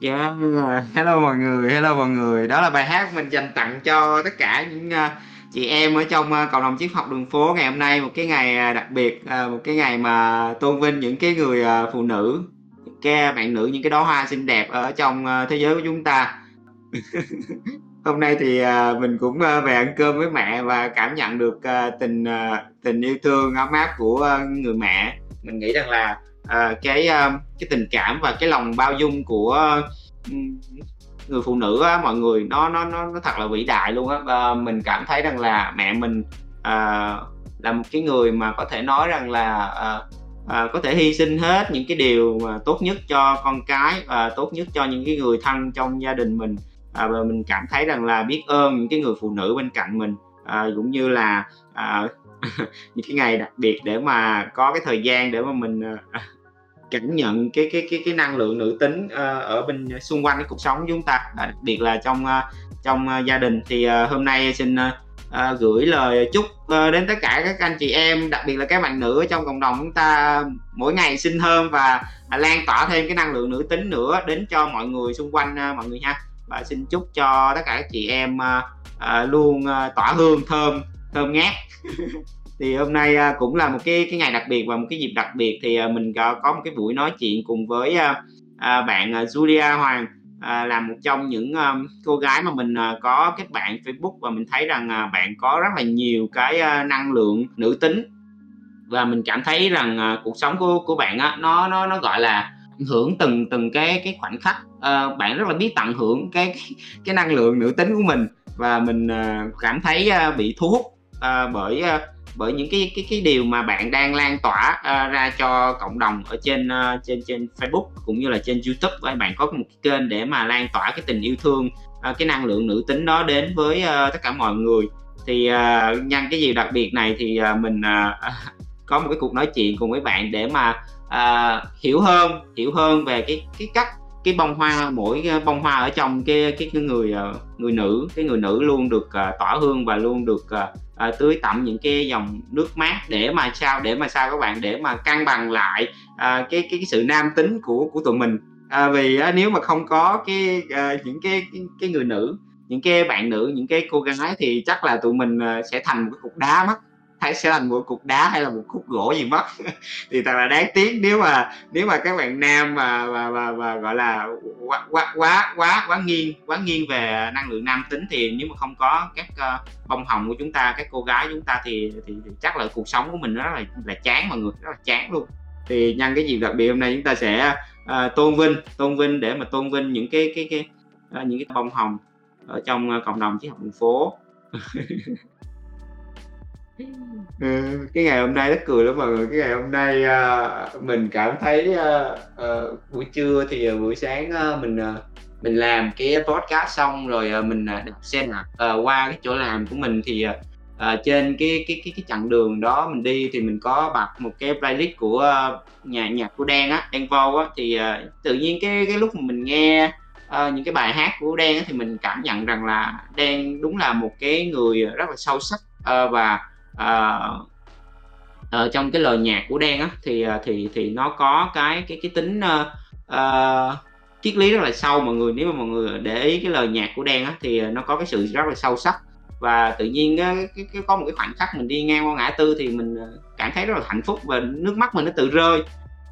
Dạ, yeah, hello mọi người, hello mọi người. Đó là bài hát mình dành tặng cho tất cả những ờ, chị em ở trong ờ, cộng đồng triết học đường phố ngày hôm nay một cái ngày ờ, đặc biệt, một cái ngày mà tôn vinh những cái người phụ nữ, cái bạn nữ những cái đóa hoa xinh đẹp ở trong thế giới của chúng ta. hôm nay thì mình cũng về ăn cơm với mẹ và cảm nhận được tình tình yêu thương ấm áp của người mẹ. Mình nghĩ rằng là uh, cái uh, cái tình cảm và cái lòng bao dung của ừ, người phụ nữ á, mọi người nó nó nó nó thật là vĩ đại luôn á. Và mình cảm thấy rằng là mẹ mình uh, là một cái người mà có thể nói rằng là uh, à, có thể hy sinh hết những cái điều mà tốt nhất cho con cái và tốt nhất cho những cái người thân trong gia đình mình. À, và mình cảm thấy rằng là biết ơn những cái người phụ nữ bên cạnh mình à, cũng như là à, những cái ngày đặc biệt để mà có cái thời gian để mà mình à, cảm nhận cái cái cái cái năng lượng nữ tính uh, ở bên xung quanh cái cuộc sống của chúng ta đặc biệt là trong uh, trong uh, gia đình. Thì uh, hôm nay xin uh, uh, gửi lời chúc uh, đến tất cả các anh chị em đặc biệt là các bạn nữ trong cộng đồng chúng ta mỗi ngày xinh hơn và uh, lan tỏa thêm cái năng lượng nữ tính nữa đến cho mọi người xung quanh uh, mọi người ha. Và xin chúc cho tất cả các chị em uh, uh, luôn uh, tỏa hương thơm thơm ngát. thì hôm nay à, cũng là một cái cái ngày đặc biệt và một cái dịp đặc biệt thì à, mình có, có một cái buổi nói chuyện cùng với à, bạn Julia Hoàng là một trong những cô gái mà mình có kết bạn Facebook và mình thấy rằng bạn có rất là nhiều cái năng lượng nữ tính. Và mình cảm thấy rằng cuộc sống của của bạn á nó nó nó gọi là hưởng từng từng cái cái khoảnh khắc. Bạn rất là biết tận hưởng cái cái năng lượng nữ tính của mình. Và mình cảm thấy bị thu hút bởi bởi những cái cái cái điều mà bạn đang lan tỏa uh, ra cho cộng đồng ở trên uh, trên trên Facebook cũng như là trên YouTube và bạn có một cái kênh để mà lan tỏa cái tình yêu thương uh, cái năng lượng nữ tính đó đến với uh, tất cả mọi người. Thì uh, nhân cái gì đặc biệt này thì uh, mình uh, có một cái cuộc nói chuyện cùng với bạn để mà uh, hiểu hơn hiểu hơn về cái cái cách cái bông hoa mỗi bông hoa ở trong cái cái, cái người ờ, người nữ cái người nữ luôn được uh, tỏa hương và luôn được uh, tưới tẩm những cái dòng nước mát để mà sao để mà sao các bạn để mà cân bằng lại uh, cái, cái cái sự nam tính của của tụi mình. Uh, vì uh, nếu mà không có cái uh, những cái, cái cái người nữ những cái bạn nữ những cái cô gái thì chắc là tụi mình uh, sẽ thành một cái cục đá mất hay sẽ thành một cục đá hay là một khúc gỗ gì mất. Thì thật là đáng tiếc nếu mà nếu mà các bạn nam mà và và, và gọi là quá quá quá quá quá nghiêng quá nghiêng về năng lượng nam tính thì nếu mà không có các uh, bông hồng của chúng ta các cô gái chúng ta thì, thì thì chắc là cuộc sống của mình nó rất là là chán mọi người rất là chán luôn. Thì nhân cái dịp đặc biệt hôm nay chúng ta sẽ uh, tôn vinh tôn vinh để mà tôn vinh những cái cái cái uh, những cái bông hồng ở trong uh, cộng đồng triết học đường phố. Ừ, cái ngày hôm nay rất cười lắm mọi người. Cái ngày hôm nay uh, mình cảm thấy uh, uh, buổi trưa thì uh, buổi sáng uh, mình uh, mình làm cái podcast xong rồi uh, mình uh, đạp xe đạp uh, qua cái chỗ làm của mình thì uh, uh, trên cái cái cái cái chặng đường đó mình đi thì mình có bật một cái playlist của uh, nhà nhạc của Đen á Đen Vô á. Thì uh, tự nhiên cái cái lúc mà mình nghe uh, những cái bài hát của Đen á, thì mình cảm nhận rằng là Đen đúng là một cái người rất là sâu sắc uh, và à, ở trong cái lời nhạc của đen á thì ờ, thì thì nó có cái cái cái tính uh, uh, triết lý rất là sâu mọi người nếu mà mọi người để ý cái lời nhạc của đen á thì nó có cái sự rất là sâu sắc. Và tự nhiên cái, cái, cái có một cái khoảnh khắc mình đi ngang qua ngã tư thì mình cảm thấy rất là hạnh phúc và nước mắt mình nó tự rơi.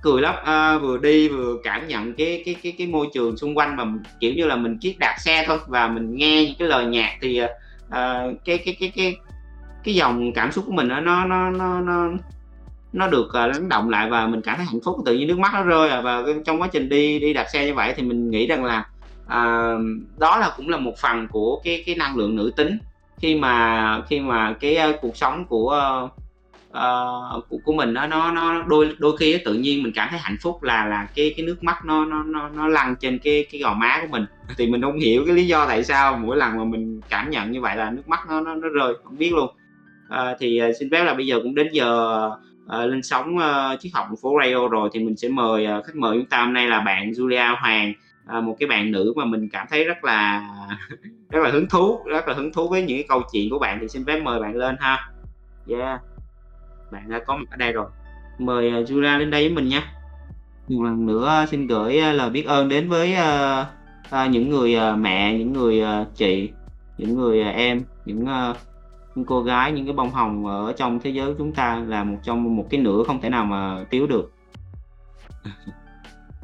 Cười lắm à, vừa đi vừa cảm nhận cái cái cái cái môi trường xung quanh và kiểu như là mình chiếc đạp xe thôi và mình nghe những cái lời nhạc thì à, cái cái cái cái cái dòng cảm xúc của mình nó nó nó nó nó, nó được uh, lắng động lại và mình cảm thấy hạnh phúc tự nhiên nước mắt nó rơi à, và trong quá trình đi đi đạp xe như vậy thì mình nghĩ rằng là uh, đó là cũng là một phần của cái cái năng lượng nữ tính. Khi mà khi mà cái uh, cuộc sống của uh, uh, của, của mình nó nó nó đôi đôi khi tự nhiên mình cảm thấy hạnh phúc là là cái cái nước mắt nó nó nó nó lăn trên cái cái gò má của mình. Thì mình không hiểu cái lý do tại sao mỗi lần mà mình cảm nhận như vậy là nước mắt nó nó, nó rơi không biết luôn à, thì à, xin phép là bây giờ cũng đến giờ à, lên sóng à, triết học phố radio rồi thì mình sẽ mời à, khách mời chúng ta hôm nay là bạn Julia Hoàng à, một cái bạn nữ mà mình cảm thấy rất là rất là hứng thú rất là hứng thú với những cái câu chuyện của bạn thì xin phép mời bạn lên ha. Yeah. Bạn đã có mặt ở đây rồi. Mời uh, Julia lên đây với mình nha. Một lần nữa à, xin gửi uh, lời biết ơn đến với uh, uh, những người uh, mẹ những người uh, chị những người uh, em những uh, những cô gái những cái bông hồng ở trong thế giới của chúng ta là một trong một cái nửa không thể nào mà thiếu được.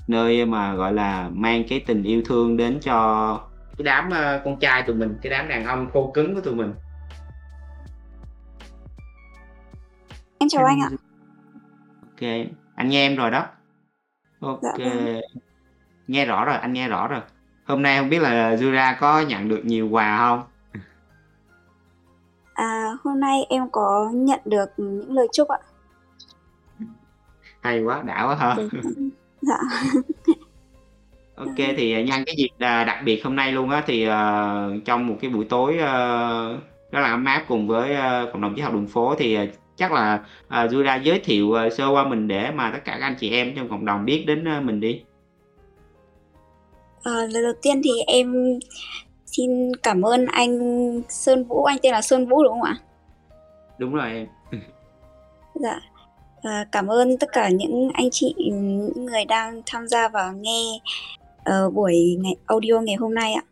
Nơi mà gọi là mang cái tình yêu thương đến cho cái đám uh, con trai tụi mình cái đám đàn ông khô cứng của tụi mình. Em chào anh ạ. Ok anh nghe em rồi đó. Ok. Dạ vâng. nghe rõ rồi anh nghe rõ rồi. Hôm nay không biết là Jura có nhận được nhiều quà không à hôm nay em có nhận được những lời chúc ạ. Hay quá đã quá hả dạ. Ok thì nhân cái dịp à, đặc biệt hôm nay luôn á thì uh, trong một cái buổi tối uh, rất là ấm áp cùng với uh, cộng đồng triết học đường phố thì uh, chắc là uh, Jura giới thiệu uh, sơ qua mình để mà tất cả các anh chị em trong cộng đồng biết đến uh, mình đi. À, lời đầu tiên thì em xin cảm ơn anh Sơn Vũ, anh tên là Sơn Vũ đúng không ạ? Đúng rồi em. dạ. À, cảm ơn tất cả những anh chị, những người đang tham gia và nghe uh, buổi ngày audio ngày hôm nay ạ.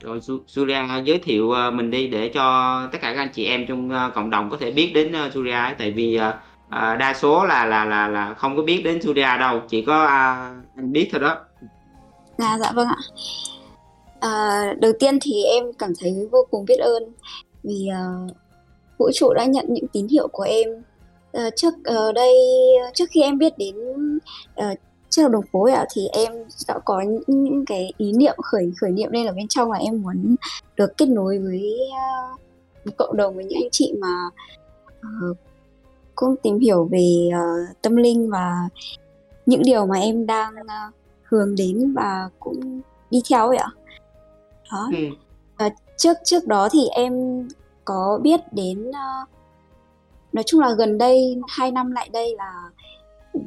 Rồi Julia giới thiệu mình đi để cho tất cả các anh chị em trong cộng đồng có thể biết đến Julia tại vì à, đa số là là là là không có biết đến Julia đâu chỉ có à, anh biết thôi đó à, dạ vâng ạ. À, đầu tiên thì em cảm thấy vô cùng biết ơn vì uh, vũ trụ đã nhận những tín hiệu của em. Uh, trước uh, đây trước khi em biết đến uh, trước đồng phố ạ thì em đã có những, những cái ý niệm khởi khởi niệm lên ở bên trong là em muốn được kết nối với uh, một cộng đồng với những anh chị mà uh, cũng tìm hiểu về uh, tâm linh và những điều mà em đang uh, hướng đến và cũng đi theo ấy ạ. Đó. Ừ. uh, trước trước đó thì em có biết đến uh, nói chung là gần đây hai năm lại đây là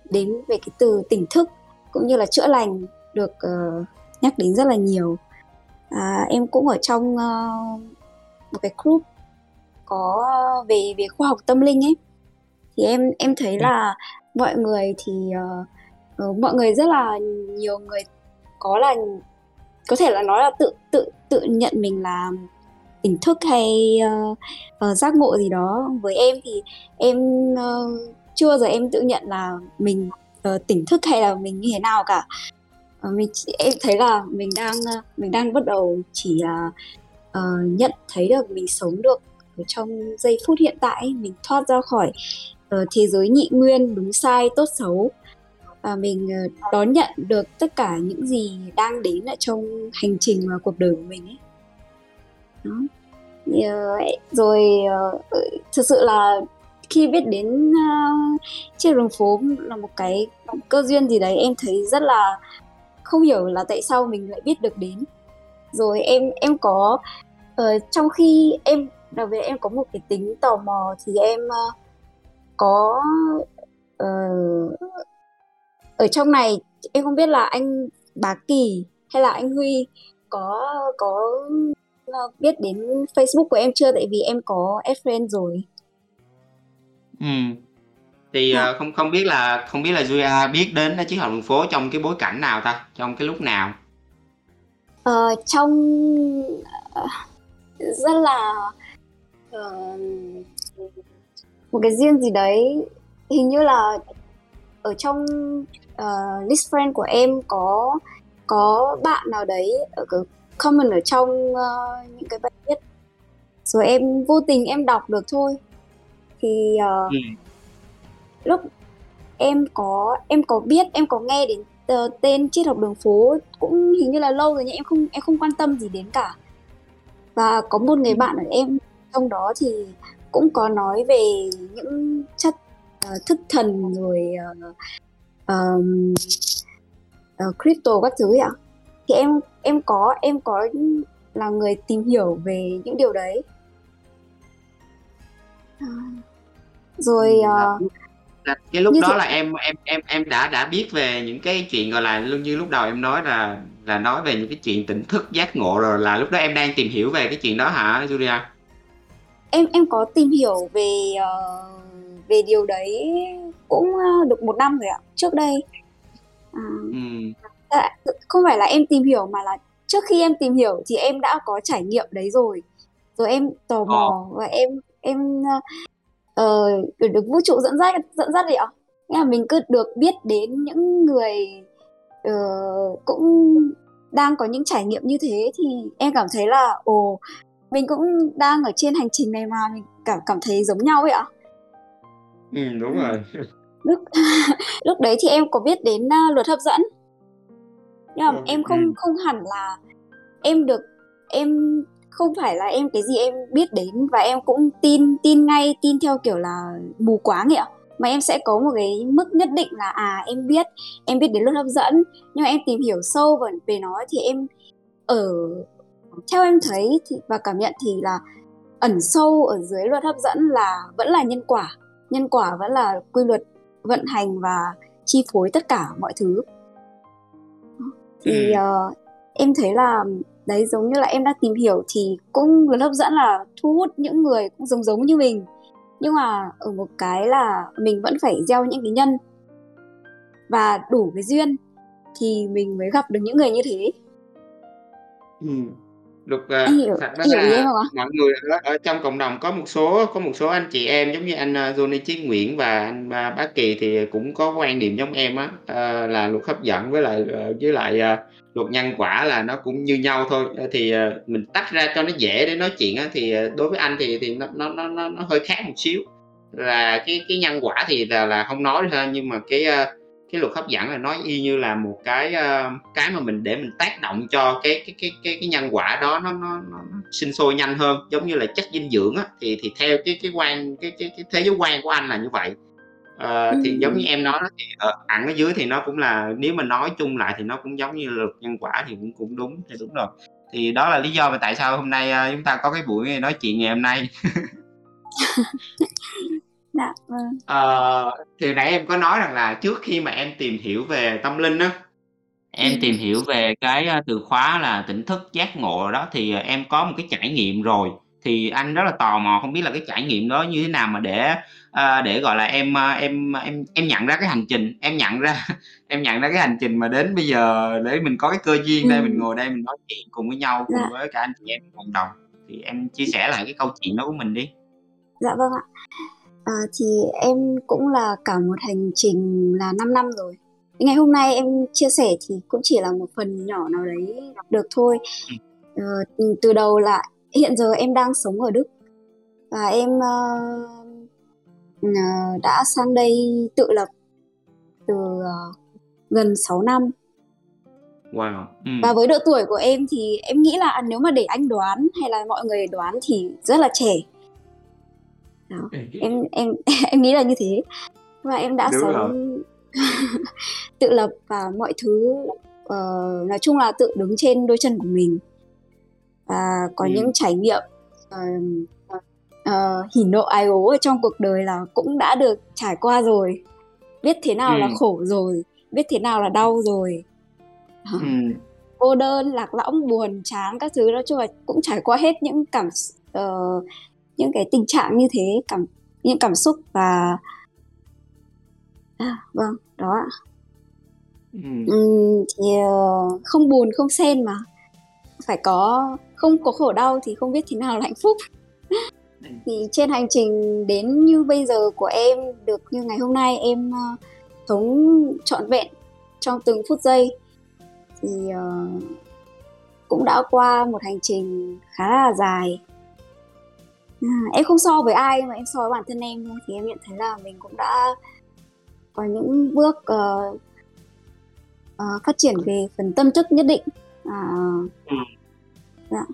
đến về cái từ tỉnh thức cũng như là chữa lành được uh, nhắc đến rất là nhiều. À, em cũng ở trong uh, một cái group có về về khoa học tâm linh ấy. Thì em em thấy là mọi người thì uh, uh, mọi người rất là nhiều người có là có thể là nói là tự tự tự nhận mình là tỉnh thức hay uh, uh, giác ngộ gì đó. Với em thì em uh, chưa bao giờ em tự nhận là mình uh, tỉnh thức hay là mình như thế nào cả. Uh, mình em thấy là mình đang uh, mình đang bắt đầu chỉ là uh, nhận thấy được mình sống được ở trong giây phút hiện tại mình thoát ra khỏi uh, thế giới nhị nguyên đúng sai tốt xấu và mình ờ, đón nhận được tất cả những gì đang đến ở trong hành trình và cuộc đời của mình ấy. Đó. Ờ, rồi ờ, ừ, thực sự là khi biết đến uh, chiếc đường phố là một cái cơ duyên gì đấy em thấy rất là không hiểu là tại sao mình lại biết được đến. Rồi em em có uh, trong khi em đặc biệt em có một cái tính tò mò thì em uh, có uh, ở trong này em không biết là anh Bá Kỳ hay là anh Huy có có biết đến Facebook của em chưa tại vì em có add friend rồi. Ừ. Thì uh, không không biết là không biết là Julia biết đến chiếc học đường phố trong cái bối cảnh nào ta, trong cái lúc nào? Uh, trong uh, rất là uh, một cái duyên gì đấy hình như là ở trong uh, list friend của em có có bạn nào đấy ở cái comment ở trong uh, những cái bài viết rồi em vô tình em đọc được thôi thì uh, ừ. lúc em có em có biết em có nghe đến uh, tên triết học đường phố cũng hình như là lâu rồi nhưng em không em không quan tâm gì đến cả và có một người ừ. bạn ở em trong đó thì cũng có nói về những chất uh, thức thần rồi uh, um, uh, crypto các thứ ấy ạ thì em em có em có là người tìm hiểu về những điều đấy rồi uh, cái lúc đó thế... là em em em em đã đã biết về những cái chuyện gọi là như lúc đầu em nói là là nói về những cái chuyện tỉnh thức giác ngộ rồi là lúc đó em đang tìm hiểu về cái chuyện đó hả Julia? em em có tìm hiểu về uh, về điều đấy cũng uh, được một năm rồi ạ trước đây. À, ừ. không phải là em tìm hiểu mà là trước khi em tìm hiểu thì em đã có trải nghiệm đấy rồi. Rồi em tò mò và em em uh, được vũ trụ dẫn dắt dẫn dắt gì ạ. Nghĩa là mình cứ được biết đến những người uh, cũng đang có những trải nghiệm như thế thì em cảm thấy là ồ mình cũng đang ở trên hành trình này mà mình cảm cảm thấy giống nhau vậy ạ. Ừ đúng rồi lúc lúc đấy thì em có biết đến uh, luật hấp dẫn. Nhưng mà ừ, em không ừ. không hẳn là em được em không phải là em cái gì em biết đến và em cũng tin tin ngay tin theo kiểu là mù quáng ấy ạ. Mà em sẽ có một cái mức nhất định là à em biết em biết đến luật hấp dẫn. Nhưng mà em tìm hiểu sâu về, về nó thì em ở theo em thấy thì, và cảm nhận thì là ẩn sâu ở dưới luật hấp dẫn là vẫn là nhân quả. Nhân quả vẫn là quy luật vận hành và chi phối tất cả mọi thứ. Thì uh, em thấy là đấy giống như là em đã tìm hiểu thì cũng luật hấp dẫn là thu hút những người cũng giống giống như mình. Nhưng mà ở một cái là mình vẫn phải gieo những cái nhân và đủ cái duyên thì mình mới gặp được những người như thế. Ừ. Lục à, thật ra hiểu là mọi người ở, ở trong cộng đồng có một số có một số anh chị em giống như anh uh, Johnny Chí Nguyễn và anh uh, Bá Kỳ thì cũng có quan điểm giống em á uh, là luật hấp dẫn với lại uh, với lại uh, luật nhân quả là nó cũng như nhau thôi. Thì uh, mình tách ra cho nó dễ để nói chuyện á thì uh, đối với anh thì thì nó nó nó nó hơi khác một xíu. Là cái cái nhân quả thì là là không nói ha nhưng mà cái uh, cái luật hấp dẫn là nói y như là một cái uh, cái mà mình để mình tác động cho cái cái cái cái, cái nhân quả đó nó, nó nó sinh sôi nhanh hơn. Giống như là chất dinh dưỡng á thì thì theo cái cái quan cái cái, cái thế giới quan của anh là như vậy. Uh, thì giống như em nói thì ở ẩn ở dưới thì nó cũng là nếu mà nói chung lại thì nó cũng giống như luật nhân quả thì cũng cũng đúng thì đúng rồi. Thì đó là lý do mà tại sao hôm nay chúng ta có cái buổi nói chuyện ngày hôm nay Dạ, vâng. Ờ, thì nãy em có nói rằng là trước khi mà em tìm hiểu về tâm linh á, em Ừm. tìm hiểu về cái, từ khóa là tỉnh thức, giác ngộ đó thì, ờ, em có một cái trải nghiệm rồi. Thì anh rất là tò mò không biết là cái trải nghiệm đó như thế nào mà để, ờ, để, gọi là, em, em em em nhận ra cái hành trình, em nhận ra em nhận ra cái hành trình mà đến bây giờ để mình có cái cơ duyên đây, mình ngồi đây mình nói chuyện cùng với nhau, cùng Dạ. với cả anh chị em cộng đồng. Thì em chia sẻ lại cái câu chuyện đó của mình đi. Dạ vâng ạ. À, thì em cũng là cả một hành trình là 5 năm rồi. Ngày hôm nay em chia sẻ thì cũng chỉ là một phần nhỏ nào đấy được thôi. À, từ đầu là hiện giờ em đang sống ở Đức và em uh, đã sang đây tự lập từ uh, gần 6 năm. Wow. Ừ. Và với độ tuổi của em thì em nghĩ là nếu mà để anh đoán hay là mọi người đoán thì rất là trẻ đó. em em em nghĩ là như thế và em đã Đúng sống tự lập và mọi thứ uh, nói chung là tự đứng trên đôi chân của mình và có ừ. những trải nghiệm uh, uh, hỉ nộ ai ố ở trong cuộc đời là cũng đã được trải qua rồi biết thế nào ừ. là khổ rồi biết thế nào là đau rồi ừ. cô đơn lạc lõng buồn chán các thứ nói chung là cũng trải qua hết những cảm uh, những cái tình trạng như thế cảm những cảm xúc và à, vâng đó ạ. Ừ. uhm, thì uh, không buồn không sen mà. Phải có không có khổ đau thì không biết thế nào là hạnh phúc. Ừ. thì trên hành trình đến như bây giờ của em được như ngày hôm nay em uh, sống trọn vẹn trong từng phút giây. Thì uh, cũng đã qua một hành trình khá là dài À, em không so với ai mà em so với bản thân em thôi thì em nhận thấy là mình cũng đã có những bước uh, uh, phát triển về phần tâm thức nhất định ừ. dạ.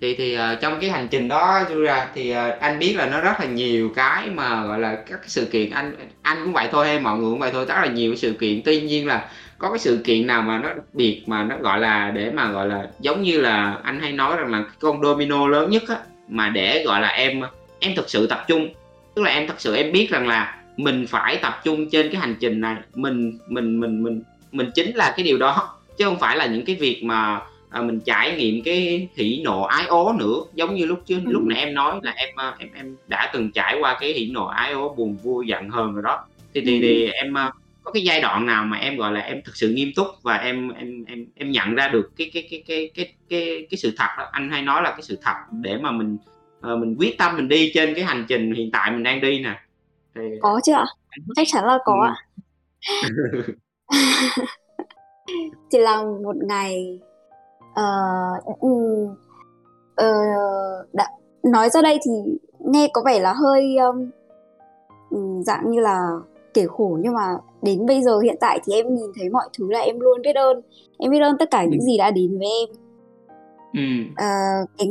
thì thì uh, trong cái hành trình đó ra thì uh, anh biết là nó rất là nhiều cái mà gọi là các cái sự kiện anh anh cũng vậy thôi hay mọi người cũng vậy thôi rất là nhiều sự kiện tuy nhiên là có cái sự kiện nào mà nó đặc biệt mà nó gọi là để mà gọi là giống như là anh hay nói rằng là cái con domino lớn nhất á mà để gọi là em em thực sự tập trung. Tức là em thật sự em biết rằng là mình phải tập trung trên cái hành trình này. Mình mình mình mình mình chính là cái điều đó. Chứ không phải là những cái việc mà à, mình trải nghiệm cái hỉ nộ ái ố nữa. Giống như lúc trước ừ. lúc nãy em nói là em à, em em đã từng trải qua cái hỉ nộ ái ố buồn vui giận hờn rồi đó. Thì thì, thì em à, có cái giai đoạn nào mà em gọi là em thực sự nghiêm túc và em em em em nhận ra được cái cái cái cái cái cái cái sự thật đó? Anh hay nói là cái sự thật để mà mình uh, mình quyết tâm mình đi trên cái hành trình hiện tại mình đang đi nè. Thì... có chứ ạ. Chắc chắn là có ạ. Chỉ là một ngày uh, uh, đã, nói ra đây thì nghe có vẻ là hơi um, dạng như là kể khổ nhưng mà đến bây giờ hiện tại thì em nhìn thấy mọi thứ là em luôn biết ơn. Em biết ơn tất cả những gì đã đến với em. Ừ. à, cái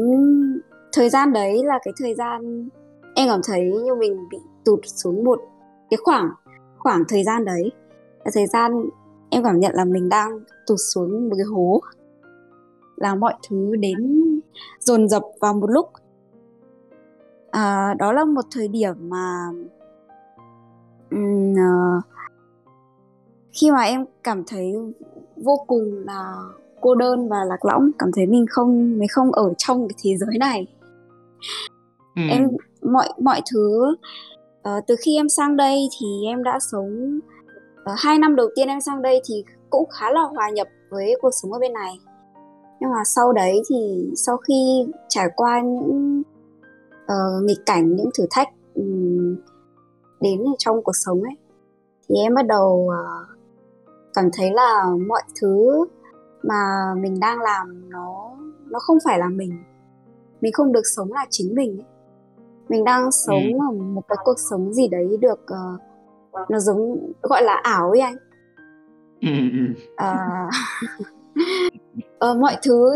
thời gian đấy là cái thời gian em cảm thấy như mình bị tụt xuống một cái khoảng khoảng thời gian đấy. Là thời gian em cảm nhận là mình đang tụt xuống một cái hố là mọi thứ đến dồn dập vào một lúc. À, đó là một thời điểm mà um, uh, khi mà em cảm thấy vô cùng là cô đơn và lạc lõng cảm thấy mình không mình không ở trong cái thế giới này ừ. em mọi mọi thứ uh, từ khi em sang đây thì em đã sống uh, hai năm đầu tiên em sang đây thì cũng khá là hòa nhập với cuộc sống ở bên này nhưng mà sau đấy thì sau khi trải qua những uh, nghịch cảnh những thử thách um, đến trong cuộc sống ấy thì em bắt đầu uh, cảm thấy là mọi thứ mà mình đang làm nó nó không phải là mình. Mình không được sống là chính mình ấy. mình đang sống ừ. ở một cái cuộc sống gì đấy được uh, nó giống gọi là ảo ấy anh. Ừ, uh, uh, mọi thứ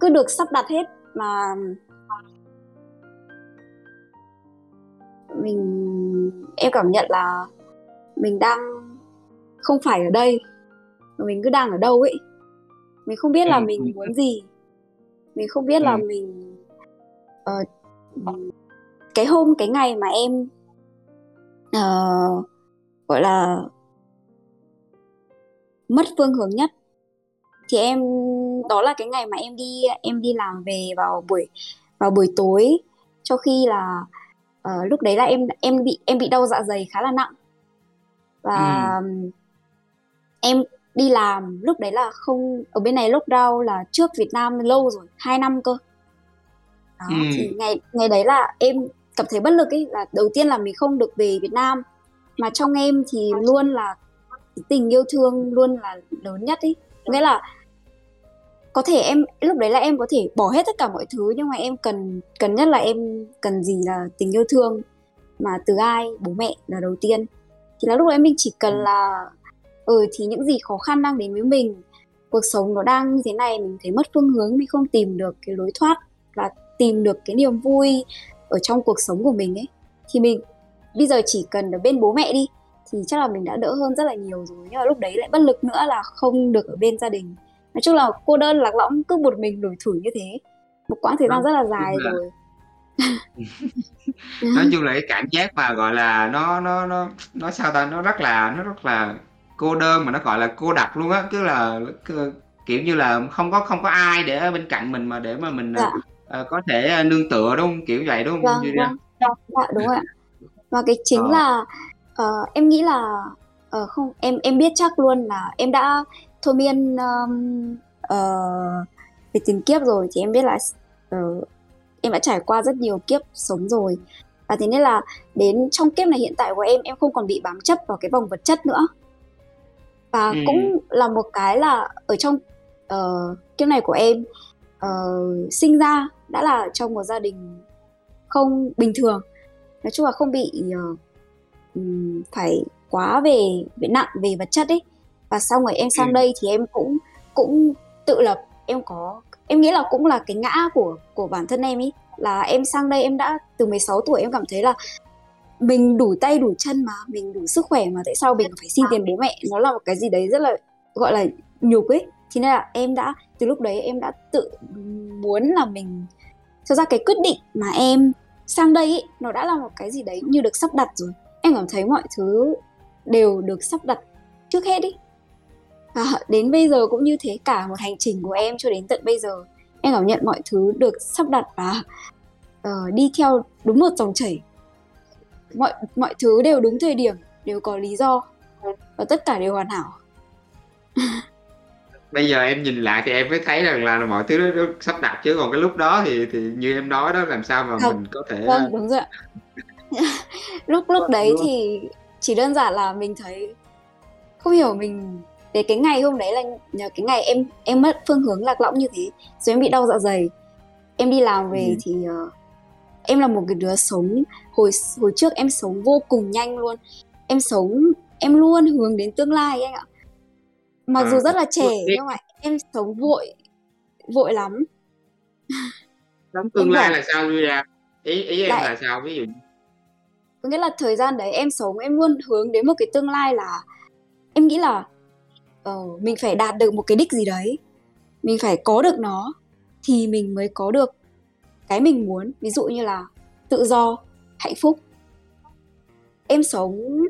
cứ được sắp đặt hết mà mình em cảm nhận là mình đang không phải ở đây mà mình cứ đang ở đâu ấy. Mình không biết là ừ, mình muốn gì. Mình không biết là ừ. mình uh, cái hôm cái ngày mà em uh, gọi là mất phương hướng nhất thì em đó là cái ngày mà em đi em đi làm về vào buổi vào buổi tối. Cho khi là uh, lúc đấy là em em bị em bị đau dạ dày khá là nặng. Và ừ. em đi làm lúc đấy là không ở bên này lockdown là trước Việt Nam lâu rồi hai năm cơ. Đó, ừ. thì ngày ngày đấy là em cảm thấy bất lực ấy là đầu tiên là mình không được về Việt Nam. Mà trong em thì luôn là tình yêu thương luôn là lớn nhất ấy nghĩa là có thể em lúc đấy là em có thể bỏ hết tất cả mọi thứ nhưng mà em cần cần nhất là em cần gì là tình yêu thương. Mà từ ai? Bố mẹ là đầu tiên. Thì là lúc đấy mình chỉ cần ừ. là ừ thì những gì khó khăn đang đến với mình cuộc sống nó đang như thế này mình thấy mất phương hướng mình không tìm được cái lối thoát và tìm được cái niềm vui ở trong cuộc sống của mình ấy. Thì mình bây giờ chỉ cần ở bên bố mẹ đi thì chắc là mình đã đỡ hơn rất là nhiều rồi. Nhưng mà lúc đấy lại bất lực nữa là không được ở bên gia đình. Nói chung là cô đơn lạc lõng cứ một mình đổi thủi như thế. Một quãng thời gian rất là dài rồi. Nói chung là cái cảm giác mà gọi là nó nó nó nó sao ta? Nó rất là nó rất là cô đơn mà nó gọi là cô đặc luôn á cứ là kiểu như là không có không có ai để bên cạnh mình mà để mà mình dạ. uh, có thể nương tựa đúng không kiểu vậy đúng không vâng, vâng. Dạ, đúng ạ và cái chính ờ. là uh, em nghĩ là uh, không em em biết chắc luôn là em đã thôi miên um, uh, về tiền kiếp rồi thì em biết là uh, em đã trải qua rất nhiều kiếp sống rồi và thế nên là đến trong kiếp này hiện tại của em em không còn bị bám chấp vào cái vòng vật chất nữa và ừ. cũng là một cái là ở trong uh, kiếp này của em uh, sinh ra đã là trong một gia đình không bình thường nói chung là không bị uh, phải quá về về nặng về vật chất ấy và xong rồi em sang ừ. đây thì em cũng cũng tự lập em có em nghĩ là cũng là cái ngã của của bản thân em ý là em sang đây em đã từ 16 tuổi em cảm thấy là mình đủ tay đủ chân mà mình đủ sức khỏe mà tại sao mình phải xin tiền bố mẹ? Nó là một cái gì đấy rất là gọi là nhục ấy. Thì nên là em đã từ lúc đấy em đã tự muốn là mình cho ra cái quyết định mà em sang đây ấy, nó đã là một cái gì đấy như được sắp đặt rồi. Em cảm thấy mọi thứ đều được sắp đặt trước hết ý à, đến bây giờ cũng như thế cả một hành trình của em cho đến tận bây giờ em cảm nhận mọi thứ được sắp đặt và uh, đi theo đúng một dòng chảy mọi mọi thứ đều đúng thời điểm đều có lý do. Và tất cả đều hoàn hảo. Bây giờ em nhìn lại thì em mới thấy rằng là mọi thứ nó, sắp đặt chứ. Còn cái lúc đó thì thì như em nói đó làm sao mà Không. mình có thể vâng đúng rồi ạ. Lúc lúc đấy thì chỉ đơn giản là mình thấy không hiểu mình để cái ngày hôm đấy là nhờ cái ngày em em mất phương hướng lạc lõng như thế rồi em bị đau dạ dày. Em đi làm về Ừ. thì ờ, em là một cái đứa sống hồi hồi trước em sống vô cùng nhanh luôn. Em sống em luôn hướng đến tương lai anh ạ. Mặc À, dù rất là trẻ nhưng mà em sống vội vội lắm. Sống tương lai là sao ra ý ý em Lại- là sao? Ví dụ có nghĩa là thời gian đấy em sống em luôn hướng đến một cái tương lai là em nghĩ là ờ, mình phải đạt được một cái đích gì đấy. Mình phải có được nó thì mình mới có được cái mình muốn ví dụ như là tự do hạnh phúc. Em sống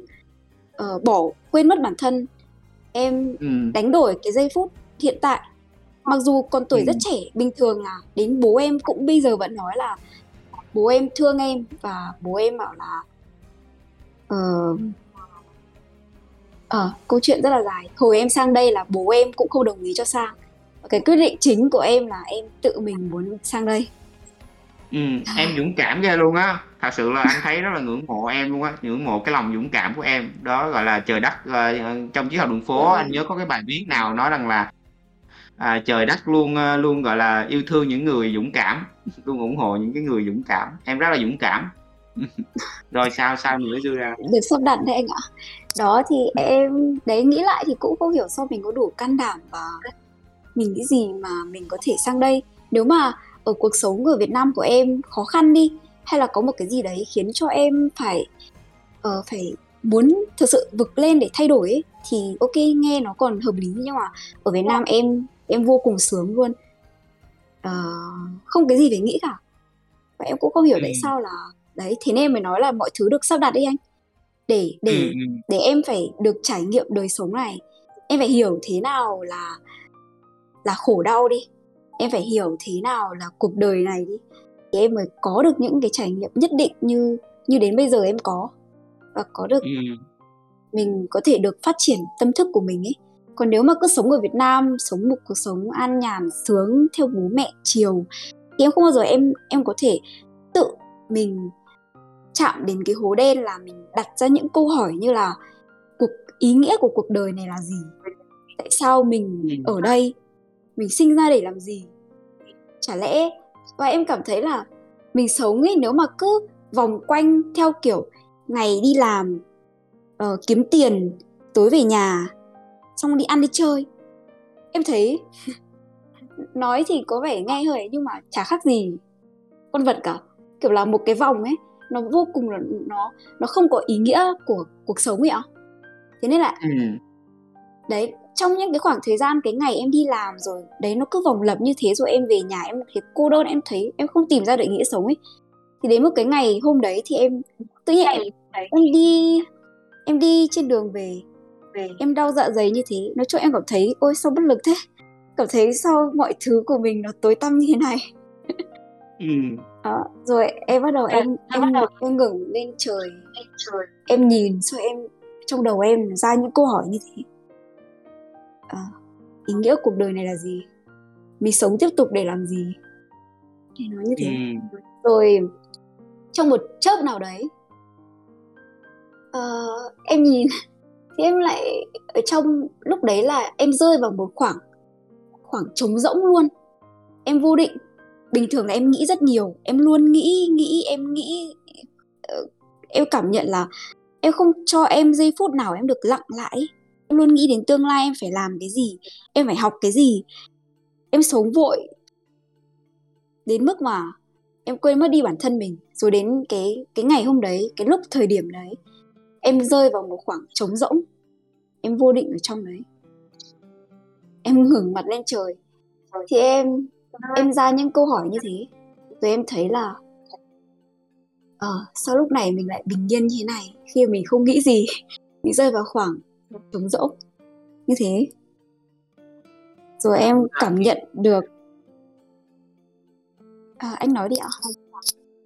ờ, bỏ quên mất bản thân. Em ừ. đánh đổi cái giây phút hiện tại. Mặc dù còn tuổi Ừ. rất trẻ bình thường là đến bố em cũng bây giờ vẫn nói là bố em thương em và bố em bảo là ờ ờ, câu chuyện rất là dài. Hồi em sang đây là bố em cũng không đồng ý cho sang. Cái quyết định chính của em là em tự mình muốn sang đây Ừ, em dũng cảm ghê luôn á. Thật sự là anh thấy rất là ngưỡng mộ em luôn á ngưỡng mộ cái lòng dũng cảm của em. Đó gọi là trời đất uh, trong chiếc học đường phố anh nhớ có cái bài viết nào nói rằng là à, trời đất luôn uh, luôn gọi là yêu thương những người dũng cảm luôn ủng hộ những cái người dũng cảm. Em rất là dũng cảm. Rồi sao sao nữa dư ra? Được sắp đặt đấy anh ạ. Đó thì em đấy nghĩ lại thì cũng không hiểu sao mình có đủ can đảm và mình nghĩ gì mà mình có thể sang đây. Nếu mà ở cuộc sống ở Việt Nam của em khó khăn đi? Hay là có một cái gì đấy khiến cho em phải ờ, phải muốn thực sự vực lên để thay đổi ấy, thì ok nghe nó còn hợp lý nhưng mà ở Việt Nam em em vô cùng sướng luôn. Ờ, không cái gì phải nghĩ cả. Và em cũng không hiểu tại Ừ. sao là đấy thế nên mới nói là mọi thứ được sắp đặt đi anh. Để để ừ, ừ. để em phải được trải nghiệm đời sống này em phải hiểu thế nào là là khổ đau đi em phải hiểu thế nào là cuộc đời này đi. Thì em mới có được những cái trải nghiệm nhất định như như đến bây giờ em có. Và có được Ừ. mình có thể được phát triển tâm thức của mình ấy. Còn nếu mà cứ sống ở Việt Nam sống một cuộc sống an nhàn sướng theo bố mẹ chiều thì em không bao giờ em em có thể tự mình chạm đến cái hố đen là mình đặt ra những câu hỏi như là cuộc ý nghĩa của cuộc đời này là gì? Tại sao mình Ừ. ở đây mình sinh ra để làm gì? Chả lẽ và em cảm thấy là mình sống ấy nếu mà cứ vòng quanh theo kiểu ngày đi làm ờ, kiếm tiền tối về nhà xong đi ăn đi chơi. Em thấy nói thì có vẻ nghe hơi ấy, nhưng mà chả khác gì con vật cả. Kiểu là một cái vòng ấy nó vô cùng là nó nó không có ý nghĩa của cuộc sống ấy ạ. Thế nên là Ừ. đấy trong những cái khoảng thời gian cái ngày em đi làm rồi đấy nó cứ vòng lặp như thế rồi em về nhà em thấy cô đơn em thấy em không tìm ra được ý nghĩa sống ấy. Thì đến một cái ngày hôm đấy thì em tự nhiên em, em đi em đi trên đường về. Về. Em đau dạ dày như thế nói chung em cảm thấy ôi sao bất lực thế? Cảm thấy sao mọi thứ của mình nó tối tăm như thế này? Ừ. đó rồi em bắt đầu em em em ngẩng lên trời. Em nhìn xong em trong đầu em ra những câu hỏi như thế à, ý nghĩa cuộc đời này là gì? Mình sống tiếp tục để làm gì? Thì nó như thế. Ừ. rồi trong một chớp nào đấy ờ, em nhìn thì em lại ở trong lúc đấy là em rơi vào một khoảng khoảng trống rỗng luôn. Em vô định bình thường là em nghĩ rất nhiều em luôn nghĩ nghĩ em nghĩ ờ, em cảm nhận là em không cho em giây phút nào em được lặng lại em luôn nghĩ đến tương lai em phải làm cái gì, em phải học cái gì. Em sống vội đến mức mà em quên mất đi bản thân mình. Rồi đến cái cái ngày hôm đấy, cái lúc thời điểm đấy, em rơi vào một khoảng trống rỗng. Em vô định ở trong đấy. Em ngẩng mặt lên trời. Thì em em ra những câu hỏi như thế. Rồi em thấy là ờ sao lúc này mình lại bình yên như thế này, khi mà mình không nghĩ gì? Mình rơi vào khoảng trống rỗng. Như thế. Rồi em cảm nhận được. À, anh nói đi ạ.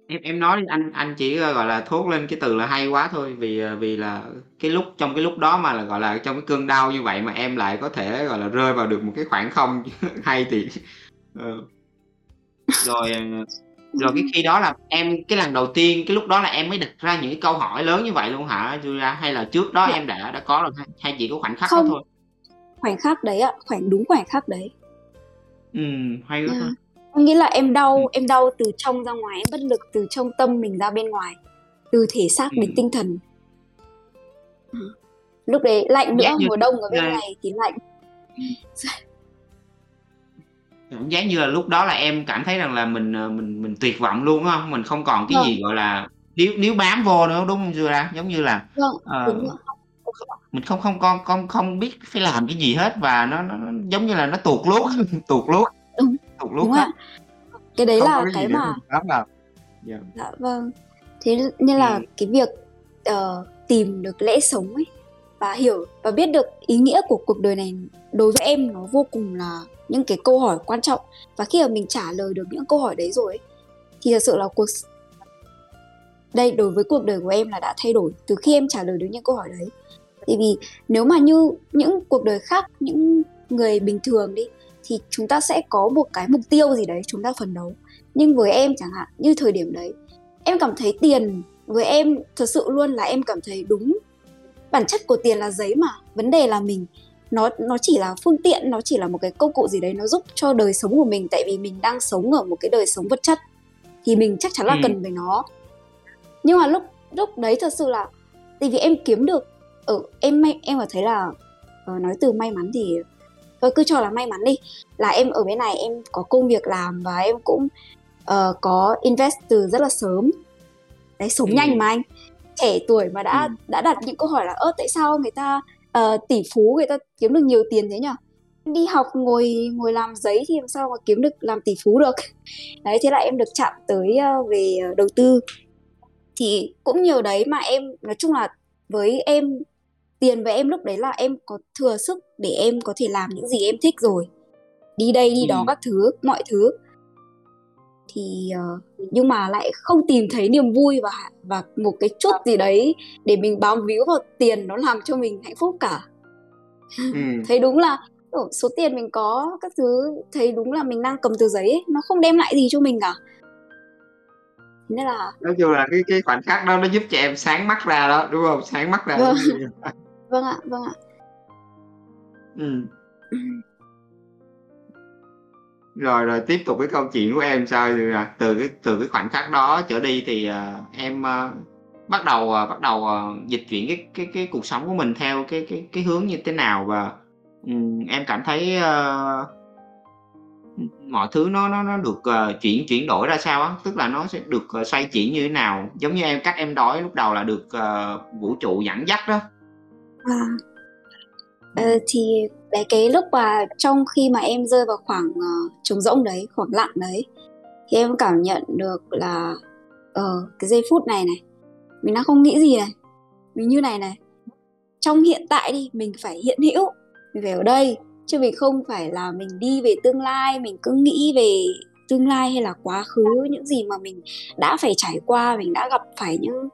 Em em nói anh anh chỉ, ơ, gọi là, thốt lên cái từ là hay quá thôi, vì, ờ, vì là cái lúc trong cái lúc đó mà là, gọi là, trong cái cơn đau như vậy mà em lại có thể, gọi là, rơi vào được một cái khoảng không hay thì ờ. Rồi, ờ, rồi cái khi đó là em cái lần đầu tiên, cái lúc đó là em mới đặt ra những cái câu hỏi lớn như vậy luôn hả Julia? Hay là trước đó Dạ. em đã đã có rồi hay chỉ có khoảnh khắc đó Không. thôi? Khoảnh khắc đấy ạ, khoảnh đúng khoảnh khắc đấy. Ừm, hay quá Yeah. Có nghĩa là em đau em đau từ trong ra ngoài, em bất lực từ trong tâm mình ra bên ngoài, từ thể xác đến Ừm. tinh thần. Ừm. Lúc đấy lạnh giác nữa, mùa đông ở bên là này thì lạnh. Cảm giác như là lúc đó là em cảm thấy rằng là mình, ờ, mình mình tuyệt vọng luôn, hông? Mình không còn cái Vâng. gì, gọi là, níu níu bám vô nữa, đúng hông Julia? Giống như là, Vâng, kh mình không không con không không biết phải làm cái gì hết và nó nó nó giống như là nó tuột lút tuột lút Đúng, tuột lút đúng ạ. Cái đấy Không là cái cái mà vào. Yeah. Dạ vâng. Thế nên là Ừm. cái việc, ờ, tìm được lẽ sống ấy và hiểu và biết được ý nghĩa của cuộc đời này đối với em nó vô cùng là những cái câu hỏi quan trọng. Và khi mà mình trả lời được những câu hỏi đấy rồi ấy, thì thật sự là cuộc đây, đối với cuộc đời của em là đã thay đổi từ khi em trả lời được những câu hỏi đấy. Tại vì nếu mà như những cuộc đời khác, những người bình thường đi, thì chúng ta sẽ có một cái mục tiêu gì đấy chúng ta phấn đấu. Nhưng với em chẳng hạn, như thời điểm đấy, em cảm thấy tiền với em thật sự luôn là em cảm thấy đúng bản chất của tiền là giấy mà, vấn đề là mình nó nó chỉ là phương tiện, nó chỉ là một cái công cụ gì đấy nó giúp cho đời sống của mình, tại vì mình đang sống ở một cái đời sống vật chất thì mình chắc chắn là Ừm. cần về nó. Nhưng mà lúc lúc đấy thật sự là tại vì em kiếm được ở em em cảm thấy là, ờ, nói từ may mắn thì thôi cứ cho là may mắn đi, là em ở bên này em có công việc làm và em cũng, ờ, có invest từ rất là sớm. Đấy, sống nhanh Ừm. mà anh, trẻ tuổi mà đã Ừm. đã đặt những câu hỏi là "Ơ, tại sao người ta, ờ, tỷ phú người ta kiếm được nhiều tiền thế nhỉ? Đi học ngồi ngồi làm giấy thì làm sao mà kiếm được làm tỷ phú được?" Đấy, thế là em được chạm tới, ơ, về, ờ, đầu tư. Thì cũng nhờ đấy mà em nói chung là với em, tiền với em lúc đấy là em có thừa sức để em có thể làm những gì em thích rồi. Đi đây đi đó Ừm. các thứ, mọi thứ. Thì, ờ, nhưng mà lại không tìm thấy niềm vui và và một cái chút gì đấy để mình bám víu vào tiền nó làm cho mình hạnh phúc cả. Ừm. Thấy đúng là, số tiền mình có các thứ, thấy đúng là mình đang cầm tờ giấy ấy, nó không đem lại gì cho mình cả. Thế nên là Nói chung là cái cái khoảnh khắc đó nó giúp cho em sáng mắt ra đó, đúng hông? Sáng mắt ra Vâng. Vâng ạ, vâng ạ. Ừm. Rồi, rồi tiếp tục cái câu chuyện của em sao từ à, Từ cái từ cái khoảnh khắc đó trở đi thì, uh, em, uh, bắt đầu, uh, bắt đầu, uh, dịch chuyển cái cái cái cuộc sống của mình theo cái cái cái hướng như thế nào? Và, um, em cảm thấy, uh, mọi thứ nó nó nó được, uh, chuyển chuyển đổi ra sao á? Tức là nó sẽ được, uh, xoay chuyển như thế nào? Giống như em cách em đói lúc đầu là được, uh, vũ trụ dẫn dắt đó. À. uh, thì đấy, cái lúc mà trong khi mà em rơi vào khoảng, uh, trống rỗng đấy, khoảng lặng đấy, thì em cảm nhận được là, ờ, cái giây phút này này, mình đang không nghĩ gì này, mình như này này. Trong hiện tại đi, mình phải hiện hữu, mình phải ở đây, chứ mình không phải là mình đi về tương lai, mình cứ nghĩ về tương lai hay là quá khứ, những gì mà mình đã phải trải qua, mình đã gặp phải những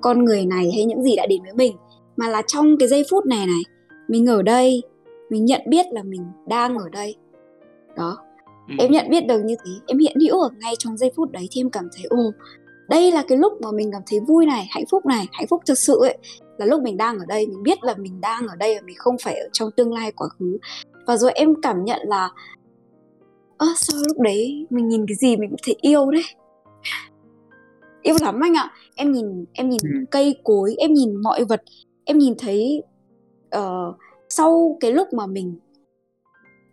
con người này hay những gì đã đến với mình. Mà là trong cái giây phút này này, mình ở đây, mình nhận biết là mình đang ở đây. Đó, Ừm. em nhận biết được như thế, em hiện hữu ở ngay trong giây phút đấy thì em cảm thấy, ồ, đây là cái lúc mà mình cảm thấy vui này, hạnh phúc này, hạnh phúc thực sự ấy, là lúc mình đang ở đây, mình biết là mình đang ở đây và mình không phải ở trong tương lai, quá khứ. Và rồi em cảm nhận là ơ, sao lúc đấy mình nhìn cái gì mình cũng thấy yêu đấy. Yêu lắm anh ạ. Em nhìn em nhìn Ừm. cây cối, em nhìn mọi vật, em nhìn thấy, ờ, sau cái lúc mà mình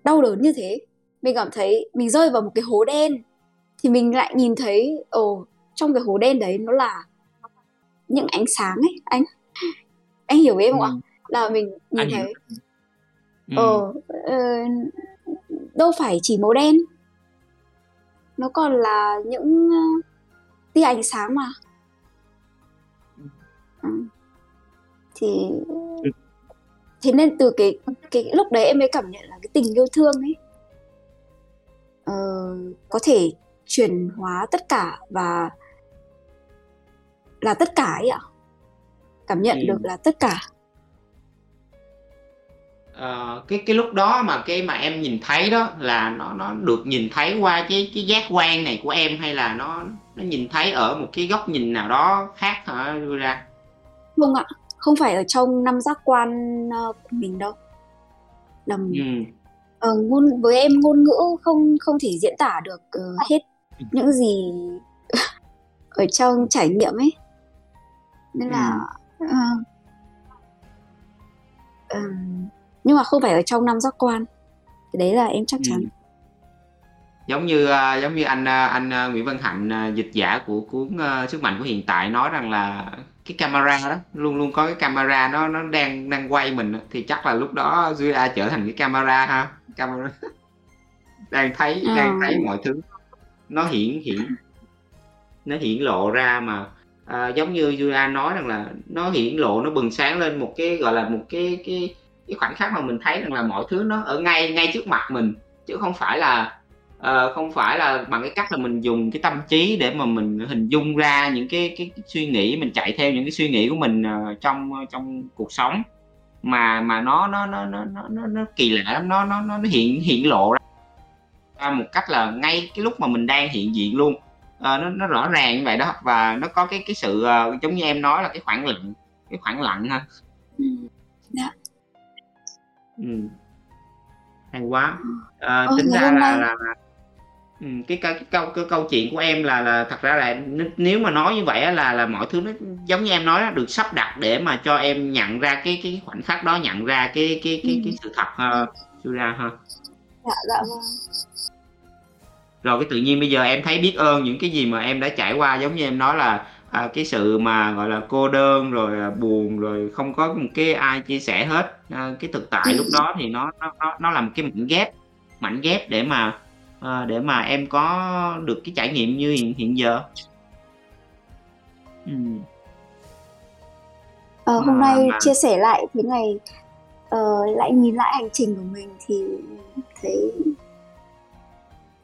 đau đớn như thế, mình cảm thấy mình rơi vào một cái hố đen, thì mình lại nhìn thấy, ồ, trong cái hố đen đấy nó là những ánh sáng ấy, anh. Anh hiểu em không ạ? Ừm. Là mình nhìn Anh thấy Ừm. ờ, ờ, đâu phải chỉ màu đen. Nó còn là những, ơ, tia ánh sáng mà. Ừm. Ừm. Thì Ừm. Thế nên từ cái cái lúc đấy em mới cảm nhận là cái tình yêu thương ấy, ờ, có thể chuyển hóa tất cả và là tất cả ấy ạ. Cảm nhận ừ. được là tất cả. Ờ, cái cái lúc đó mà cái mà em nhìn thấy đó là nó nó được nhìn thấy qua cái cái giác quan này của em hay là nó nó nhìn thấy ở một cái góc nhìn nào đó khác hả đưa ra không ạ không phải ở trong năm giác quan uh, của mình đâu là ừ. uh, ngôn với em ngôn ngữ không không thể diễn tả được uh, hết những gì ở trong trải nghiệm ấy nên là ừ. uh, um, nhưng mà không phải ở trong năm giác quan cái đấy là em chắc chắn ừ. giống như uh, giống như anh uh, anh uh, Nguyễn Văn Hạnh uh, dịch giả của cuốn uh, sức mạnh của hiện tại nói rằng là cái camera đó luôn luôn có cái camera nó nó đang đang quay mình thì chắc là lúc đó Julia trở thành cái camera ha camera đang thấy à. đang thấy mọi thứ nó hiển hiển nó hiển lộ ra mà à, giống như Julia nói rằng là nó hiển lộ nó bừng sáng lên một cái gọi là một cái cái cái khoảnh khắc mà mình thấy rằng là mọi thứ nó ở ngay ngay trước mặt mình chứ không phải là uh, không phải là bằng cái cách là mình dùng cái tâm trí để mà mình hình dung ra những cái cái, cái suy nghĩ mình chạy theo những cái suy nghĩ của mình uh, trong trong cuộc sống mà mà nó nó nó nó nó nó, kỳ lạ lắm nó nó nó hiện hiện lộ ra một cách là ngay cái lúc mà mình đang hiện diện luôn uh, nó nó rõ ràng như vậy đó và nó có cái cái sự uh, giống như em nói là cái khoảng lặng cái khoảng lặng ha ừ. yeah. Dạ. Ừ. Hay quá. Ờ, Ồ, tính ra là là là ừm, cái câu cái câu cái câu chuyện của em là là thật ra là nếu mà nói như vậy là là mọi thứ nó giống như em nói á, được sắp đặt để mà cho em nhận ra cái cái khoảnh khắc đó, nhận ra cái cái cái cái sự thật ha, Julia ha. Dạ, dạ vâng. Rồi cái tự nhiên bây giờ em thấy biết ơn những cái gì mà em đã trải qua giống như em nói là à, cái sự mà gọi là cô đơn rồi à, buồn rồi không có một cái ai chia sẻ hết à, cái thực tại lúc đó thì nó nó nó, nó là một cái mảnh ghép mảnh ghép để mà à, để mà em có được cái trải nghiệm như hiện hiện giờ ừ. ờ, hôm nay mà... chia sẻ lại thế ngày uh, lại nhìn lại hành trình của mình thì thấy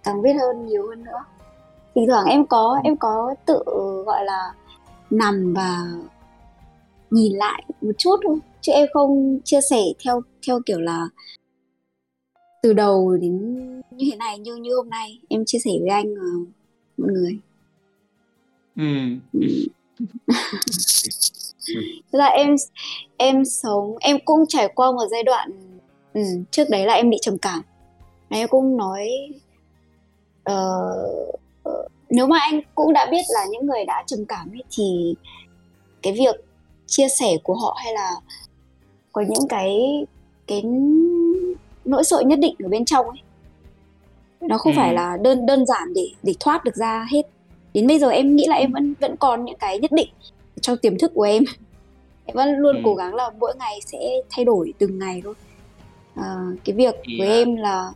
càng biết hơn nhiều hơn nữa thỉnh thoảng em có em có tự gọi là nằm và nhìn lại một chút thôi chứ em không chia sẻ theo theo kiểu là từ đầu đến như thế này như như hôm nay. Em chia sẻ với anh uh, mọi người. Ừ. Tức là em em sống em cũng trải qua một giai đoạn ừ, trước đấy là em bị trầm cảm. Em cũng nói uh, nếu mà anh cũng đã biết là những người đã trầm cảm ấy, thì cái việc chia sẻ của họ hay là có những cái cái nỗi sợ nhất định ở bên trong ấy nó không ừ. phải là đơn đơn giản để để thoát được ra hết đến bây giờ em nghĩ là em vẫn vẫn còn những cái nhất định trong tiềm thức của em em vẫn luôn ừ. cố gắng là mỗi ngày sẽ thay đổi từng ngày thôi à, cái việc yeah. với em là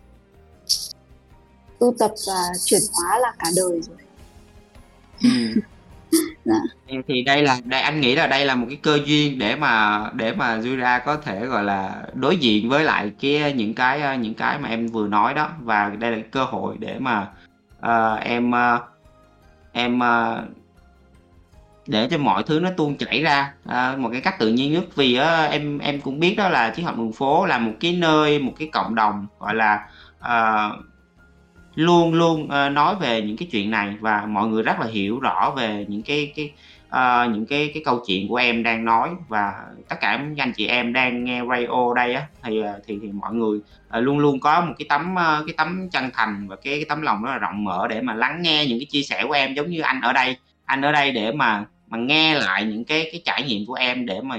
tu tập và chuyển hóa là cả đời rồi dạ. thì đây là đây anh nghĩ là đây là một cái cơ duyên để mà để mà Jura có thể gọi là đối diện với lại cái những cái những cái mà em vừa nói đó. Và đây là cái cơ hội để mà uh, em uh, em uh, để cho mọi thứ nó tuôn chảy ra. Uh, một cái cách tự nhiên nhất. Vì uh, em em cũng biết đó là triết học đường phố là một cái nơi một cái cộng đồng gọi là uh, luôn luôn uh, nói về những cái chuyện này và mọi người rất là hiểu rõ về những cái cái uh, những cái cái câu chuyện của em đang nói và tất cả những anh chị em đang nghe radio đây á thì ờ, thì thì mọi người uh, luôn luôn có một cái tấm uh, cái tấm chân thành và cái, cái tấm lòng rất là rộng mở để mà lắng nghe những cái chia sẻ của em. Giống như anh ở đây anh ở đây để mà mà nghe lại những cái cái trải nghiệm của em để mà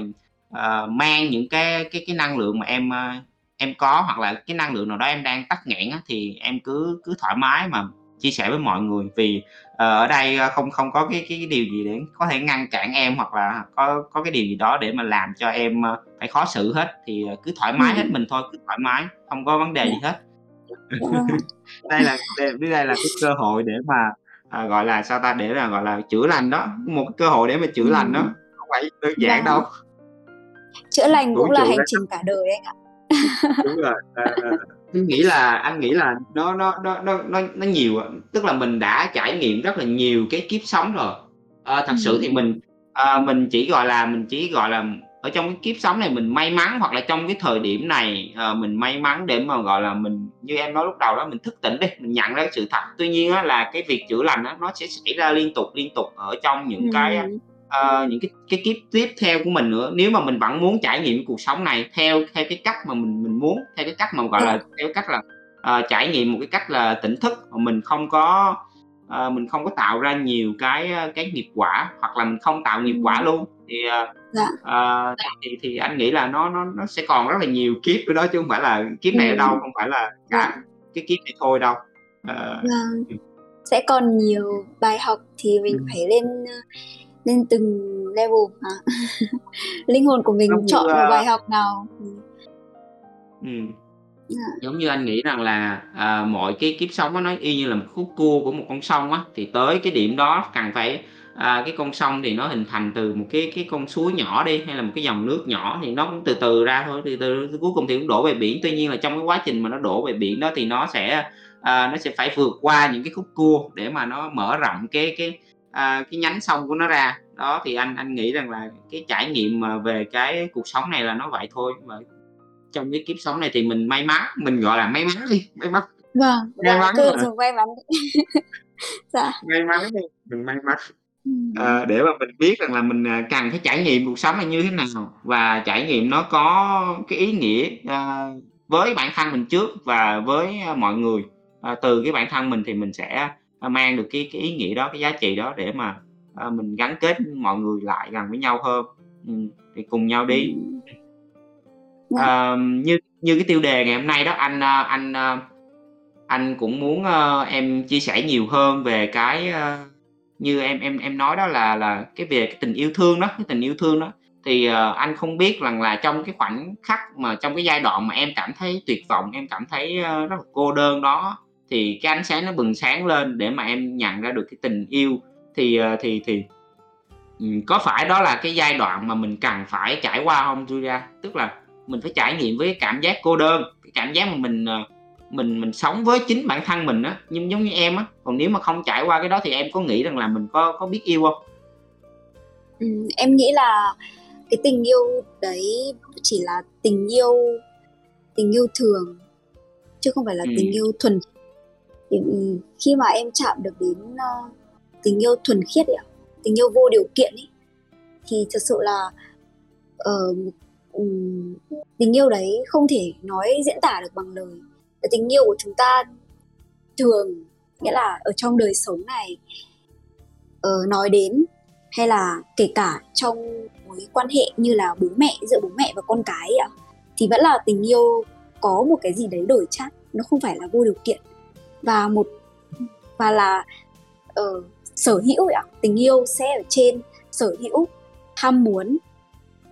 uh, mang những cái cái cái năng lượng mà em uh, em có hoặc là cái năng lượng nào đó em đang tắc nghẽn á, thì em cứ cứ thoải mái mà chia sẻ với mọi người. Vì uh, ở đây không không có cái, cái cái điều gì để có thể ngăn cản em hoặc là có có cái điều gì đó để mà làm cho em uh, phải khó xử hết. Thì cứ thoải mái hết mình thôi cứ thoải mái không có vấn đề gì hết. Đây là đây, đây là cái cơ hội để mà à, gọi là sao ta để là gọi là chữa lành đó một cơ hội để mà chữa lành đó không phải đơn giản đâu. Chữa lành cũng là hành trình cả đời anh ạ đúng rồi à, anh nghĩ là anh nghĩ là nó nó nó nó nó nó nhiều tức là mình đã trải nghiệm rất là nhiều cái kiếp sống rồi. À, thật sự thì mình à, mình chỉ gọi là mình chỉ gọi là ở trong cái kiếp sống này mình may mắn hoặc là trong cái thời điểm này à, mình may mắn để mà gọi là mình như em nói lúc đầu đó mình thức tỉnh đi mình nhận ra sự thật. Tuy nhiên á, là cái việc chữa lành đó, nó sẽ xảy ra liên tục liên tục ở trong những ừ. cái uh, những cái cái kiếp tiếp theo của mình nữa. Nếu mà mình vẫn muốn trải nghiệm cuộc sống này theo theo cái cách mà mình mình muốn theo cái cách mà gọi là theo cách là uh, trải nghiệm một cái cách là tỉnh thức mà mình không có uh, mình không có tạo ra nhiều cái cái nghiệp quả hoặc là mình không tạo nghiệp quả luôn thì uh, dạ. uh, thì thì anh nghĩ là nó nó nó sẽ còn rất là nhiều kiếp nữa đó chứ không phải là kiếp này ở đâu không phải là cả dạ. cái kiếp này thôi đâu. Uh, sẽ còn nhiều bài học thì mình ừ. phải lên lên từng level hả linh hồn của mình chọn một bài học nào ừ. Dạ. giống như anh nghĩ rằng là à, mọi cái kiếp sống nó y như là một khúc cua của một con sông á thì tới cái điểm đó cần phải à, cái con sông thì nó hình thành từ một cái cái con suối nhỏ đi hay là một cái dòng nước nhỏ thì nó cũng từ từ ra thôi từ từ cuối cùng thì cũng đổ về biển tuy nhiên là trong cái quá trình mà nó đổ về biển đó thì nó sẽ à, nó sẽ phải vượt qua những cái khúc cua để mà nó mở rộng cái cái à, cái nhánh sông của nó ra. Đó thì anh anh nghĩ rằng là cái trải nghiệm mà về cái cuộc sống này là nó vậy thôi. Và trong cái kiếp sống này thì mình may mắn mình gọi là may mắn đi may mắn. Vâng may mắn cứ dùng may mắn dạ. May mắn đi mình may mắn. À, để mà mình biết rằng là mình à, cần phải trải nghiệm cuộc sống này như thế nào và trải nghiệm nó có cái ý nghĩa à, với bản thân mình trước và với mọi người. À, từ cái bản thân mình thì mình sẽ mang được cái cái ý nghĩa đó cái giá trị đó để mà à, mình gắn kết mọi người lại gần với nhau hơn. Ừ, thì cùng nhau đi. À, như như cái tiêu đề ngày hôm nay đó anh anh anh cũng muốn uh, em chia sẻ nhiều hơn về cái uh, như em em em nói đó là là cái về cái tình yêu thương đó cái tình yêu thương đó. Thì uh, anh không biết rằng là trong cái khoảnh khắc mà trong cái giai đoạn mà em cảm thấy tuyệt vọng em cảm thấy uh, rất là cô đơn đó thì cái ánh sáng nó bừng sáng lên để mà em nhận ra được cái tình yêu. Thì uh, thì thì um, có phải đó là cái giai đoạn mà mình cần phải trải qua không Julia? Tức là mình phải trải nghiệm với cái cảm giác cô đơn cái cảm giác mà mình uh, mình mình sống với chính bản thân mình á nhưng giống như em á. Còn nếu mà không trải qua cái đó thì em có nghĩ rằng là mình có có biết yêu không? Ừ, em nghĩ là cái tình yêu đấy chỉ là tình yêu tình yêu thường chứ không phải là ừ. tình yêu thuần thì khi mà em chạm được đến uh, tình yêu thuần khiết ấy, tình yêu vô điều kiện ấy thì thật sự là uh, um, tình yêu đấy không thể nói diễn tả được bằng lời. Tình yêu của chúng ta thường nghĩa là ở trong đời sống này uh, nói đến hay là kể cả trong mối quan hệ như là bố mẹ giữa bố mẹ và con cái ấy, thì vẫn là tình yêu có một cái gì đấy đổi chát nó không phải là vô điều kiện và một và là uh, sở hữu ạ. Tình yêu sẽ ở trên sở hữu ham muốn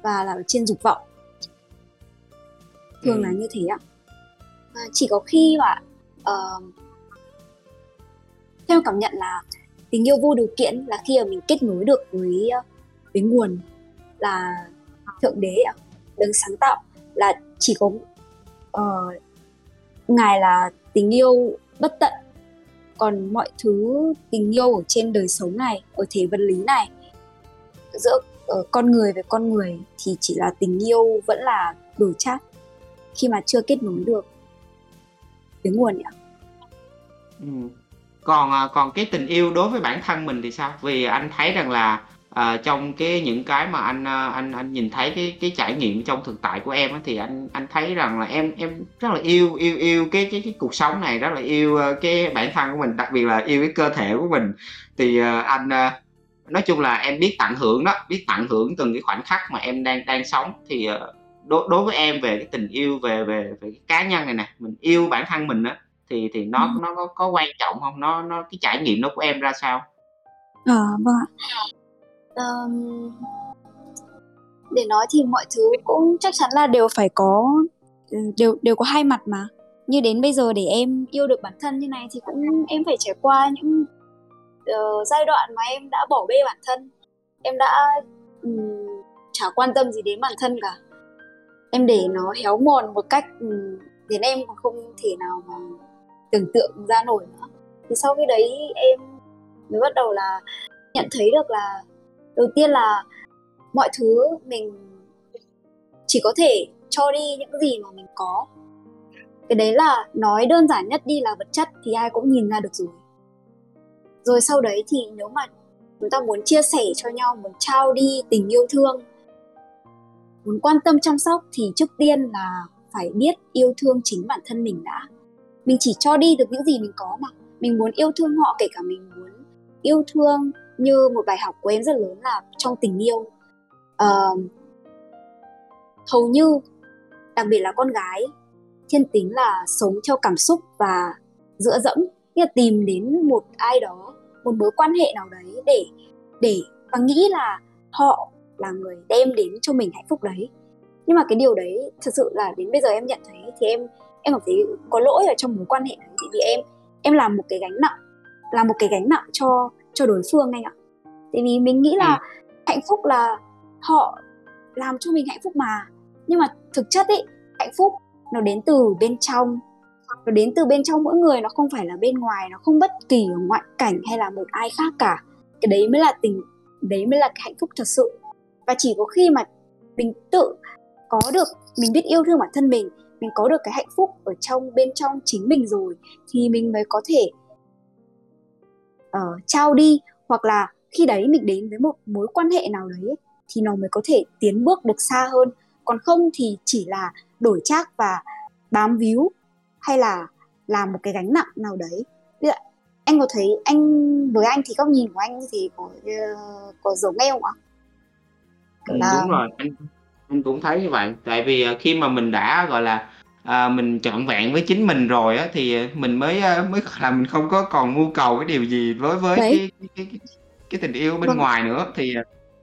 và là ở trên dục vọng. Thường ừ. là như thế ạ. À, chỉ có khi mà uh, theo cảm nhận là tình yêu vô điều kiện là khi mà mình kết nối được với với nguồn là thượng đế đấng sáng tạo. Là chỉ có uh, ngài là tình yêu bất tận. Còn mọi thứ tình yêu ở trên đời sống này ở thế vật lý này giữa uh, con người với con người thì chỉ là tình yêu vẫn là đổi chát khi mà chưa kết nối được với nguồn nhỉ? Ừ. còn à, còn cái tình yêu đối với bản thân mình thì sao? Vì anh thấy rằng là à, trong cái những cái mà anh à, anh anh nhìn thấy cái cái trải nghiệm trong thực tại của em thì anh anh thấy rằng là em em rất là yêu yêu yêu cái cái cái cuộc sống này rất là yêu à, cái bản thân của mình đặc biệt là yêu cái cơ thể của mình. Thì uh, anh uh, nói chung là em biết tận hưởng đó biết tận hưởng từng cái khoảnh khắc mà em đang đang sống. Thì uh, đối đối với em về cái tình yêu về về về cái cá nhân này nè mình yêu bản thân mình á thì thì nó ừ. nó có, có quan trọng không? Nó nó cái trải nghiệm nó của em ra sao? Ờ à, vâng um, để nói thì mọi thứ cũng chắc chắn là đều phải có ừ, đều đều có hai mặt mà. Như đến bây giờ để em yêu được bản thân như này thì cũng em phải trải qua những uh, giai đoạn mà em đã bỏ bê bản thân. Em đã um, chả quan tâm gì đến bản thân cả. Em để nó héo mòn một cách um, đến em còn không thể nào mà tưởng tượng ra nổi nữa. Thì sau khi đấy em mới bắt đầu là nhận thấy được là đầu tiên là mọi thứ mình chỉ có thể cho đi những gì mà mình có. Cái đấy là nói đơn giản nhất đi là vật chất thì ai cũng nhìn ra được rồi. Rồi sau đấy thì nếu mà chúng ta muốn chia sẻ cho nhau, muốn trao đi tình yêu thương, muốn quan tâm chăm sóc thì trước tiên là phải biết yêu thương chính bản thân mình đã. Mình chỉ cho đi được những gì mình có mà. Mình muốn yêu thương họ kể cả mình muốn yêu thương như một bài học của em rất lớn là trong tình yêu. Uh, hầu như đặc biệt là con gái thiên tính là sống theo cảm xúc và dựa dẫm như là tìm đến một ai đó một mối quan hệ nào đấy để để và nghĩ là họ là người đem đến cho mình hạnh phúc đấy. Nhưng mà cái điều đấy thật sự là đến bây giờ em nhận thấy thì em em cảm thấy có lỗi ở trong mối quan hệ đấy. Vì em em làm một cái gánh nặng là một cái gánh nặng cho cho đối phương anh ạ. Tại vì mình nghĩ là ừ. hạnh phúc là họ làm cho mình hạnh phúc mà. Nhưng mà thực chất ấy hạnh phúc nó đến từ bên trong. Nó đến từ bên trong mỗi người nó không phải là bên ngoài nó không bất kỳ ở ngoại cảnh hay là một ai khác cả. Cái đấy mới là tình đấy mới là cái hạnh phúc thật sự. Và chỉ có khi mà mình tự có được mình biết yêu thương bản thân mình mình có được cái hạnh phúc ở trong bên trong chính mình rồi thì mình mới có thể uh, trao đi hoặc là khi đấy mình đến với một mối quan hệ nào đấy thì nó mới có thể tiến bước được xa hơn. Còn không thì chỉ là đổi trác và bám víu hay là làm một cái gánh nặng nào đấy. Anh có thấy anh với anh thì góc nhìn của anh thì có uh, có giống em không ạ? Ừ, là... đúng rồi anh anh cũng thấy như vậy. Tại vì ờ, khi mà mình đã gọi là à, mình trọn vẹn với chính mình rồi á thì mình mới mới là mình không có còn mưu cầu cái điều gì với với cái, cái, cái, cái cái tình yêu bên vâng. ngoài nữa thì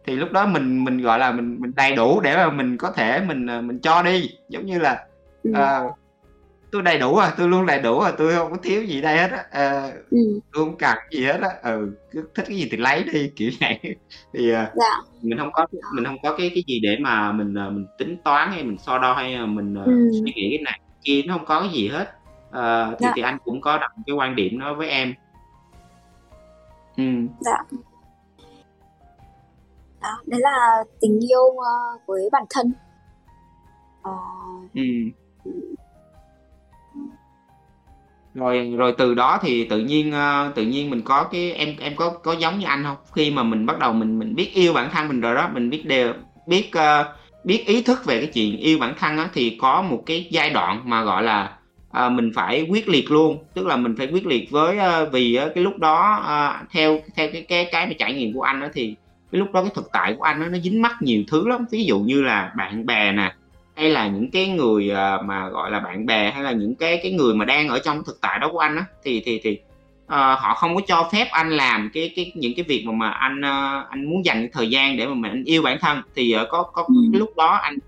thì lúc đó mình mình gọi là mình mình đầy đủ để mà mình có thể mình mình cho đi giống như là ừ. uh, tôi đầy đủ à tôi luôn đầy đủ à tôi không có thiếu gì đây hết á à, ừ. tôi không cần gì hết á ừ cứ thích cái gì thì lấy đi kiểu vậy thì uh, dạ. mình không có mình không có cái cái gì để mà mình uh, mình tính toán hay mình so đo hay mình ừ. suy nghĩ cái này kia nó không có cái gì hết uh, thì dạ. thì anh cũng có đặt cái quan điểm đó với em ừ. dạ đó đấy là tình yêu uh, với bản thân uh, ừ rồi rồi từ đó thì tự nhiên ờ, tự nhiên mình có cái em em có có giống như anh không? Khi mà mình bắt đầu mình mình biết yêu bản thân mình rồi đó mình biết đều biết ờ, biết ý thức về cái chuyện yêu bản thân á, thì có một cái giai đoạn mà gọi là à, mình phải quyết liệt luôn. Tức là mình phải quyết liệt với vì cái lúc đó theo theo cái cái cái mà trải nghiệm của anh đó thì cái lúc đó cái thực tại của anh đó, nó dính mắc nhiều thứ lắm. Ví dụ như là bạn bè nè hay là những cái người uh, mà gọi là bạn bè hay là những cái cái người mà đang ở trong thực tại đó của anh á thì thì thì uh, họ không có cho phép anh làm cái cái những cái việc mà mà anh uh, anh muốn dành thời gian để mà mình anh yêu bản thân. Thì uh, có có ừ. cái lúc đó anh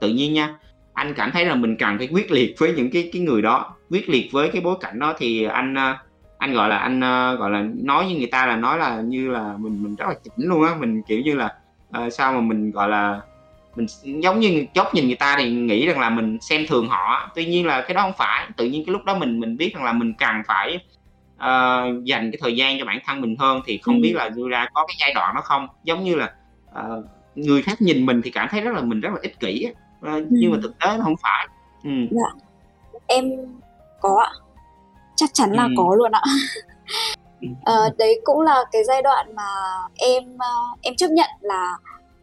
tự nhiên nha anh cảm thấy là mình cần phải quyết liệt với những cái cái người đó quyết liệt với cái bối cảnh đó. Thì anh uh, anh gọi là anh uh, gọi là nói với người ta là nói là như là mình mình rất là chỉnh luôn á. Mình kiểu như là uh, sao mà mình gọi là mình giống như chốt nhìn người ta thì nghĩ rằng là mình xem thường họ tuy nhiên là cái đó không phải tự nhiên cái lúc đó mình mình biết rằng là mình cần phải uh, dành cái thời gian cho bản thân mình hơn thì không ừ. biết là đưa ra có cái giai đoạn đó không giống như là uh, người khác nhìn mình thì cảm thấy rất là mình rất là ích kỷ uh, ừ. nhưng mà thực tế nó không phải ừ. dạ. em có ạ chắc chắn là ừ. có luôn ạ ờ, đấy cũng là cái giai đoạn mà em uh, em chấp nhận là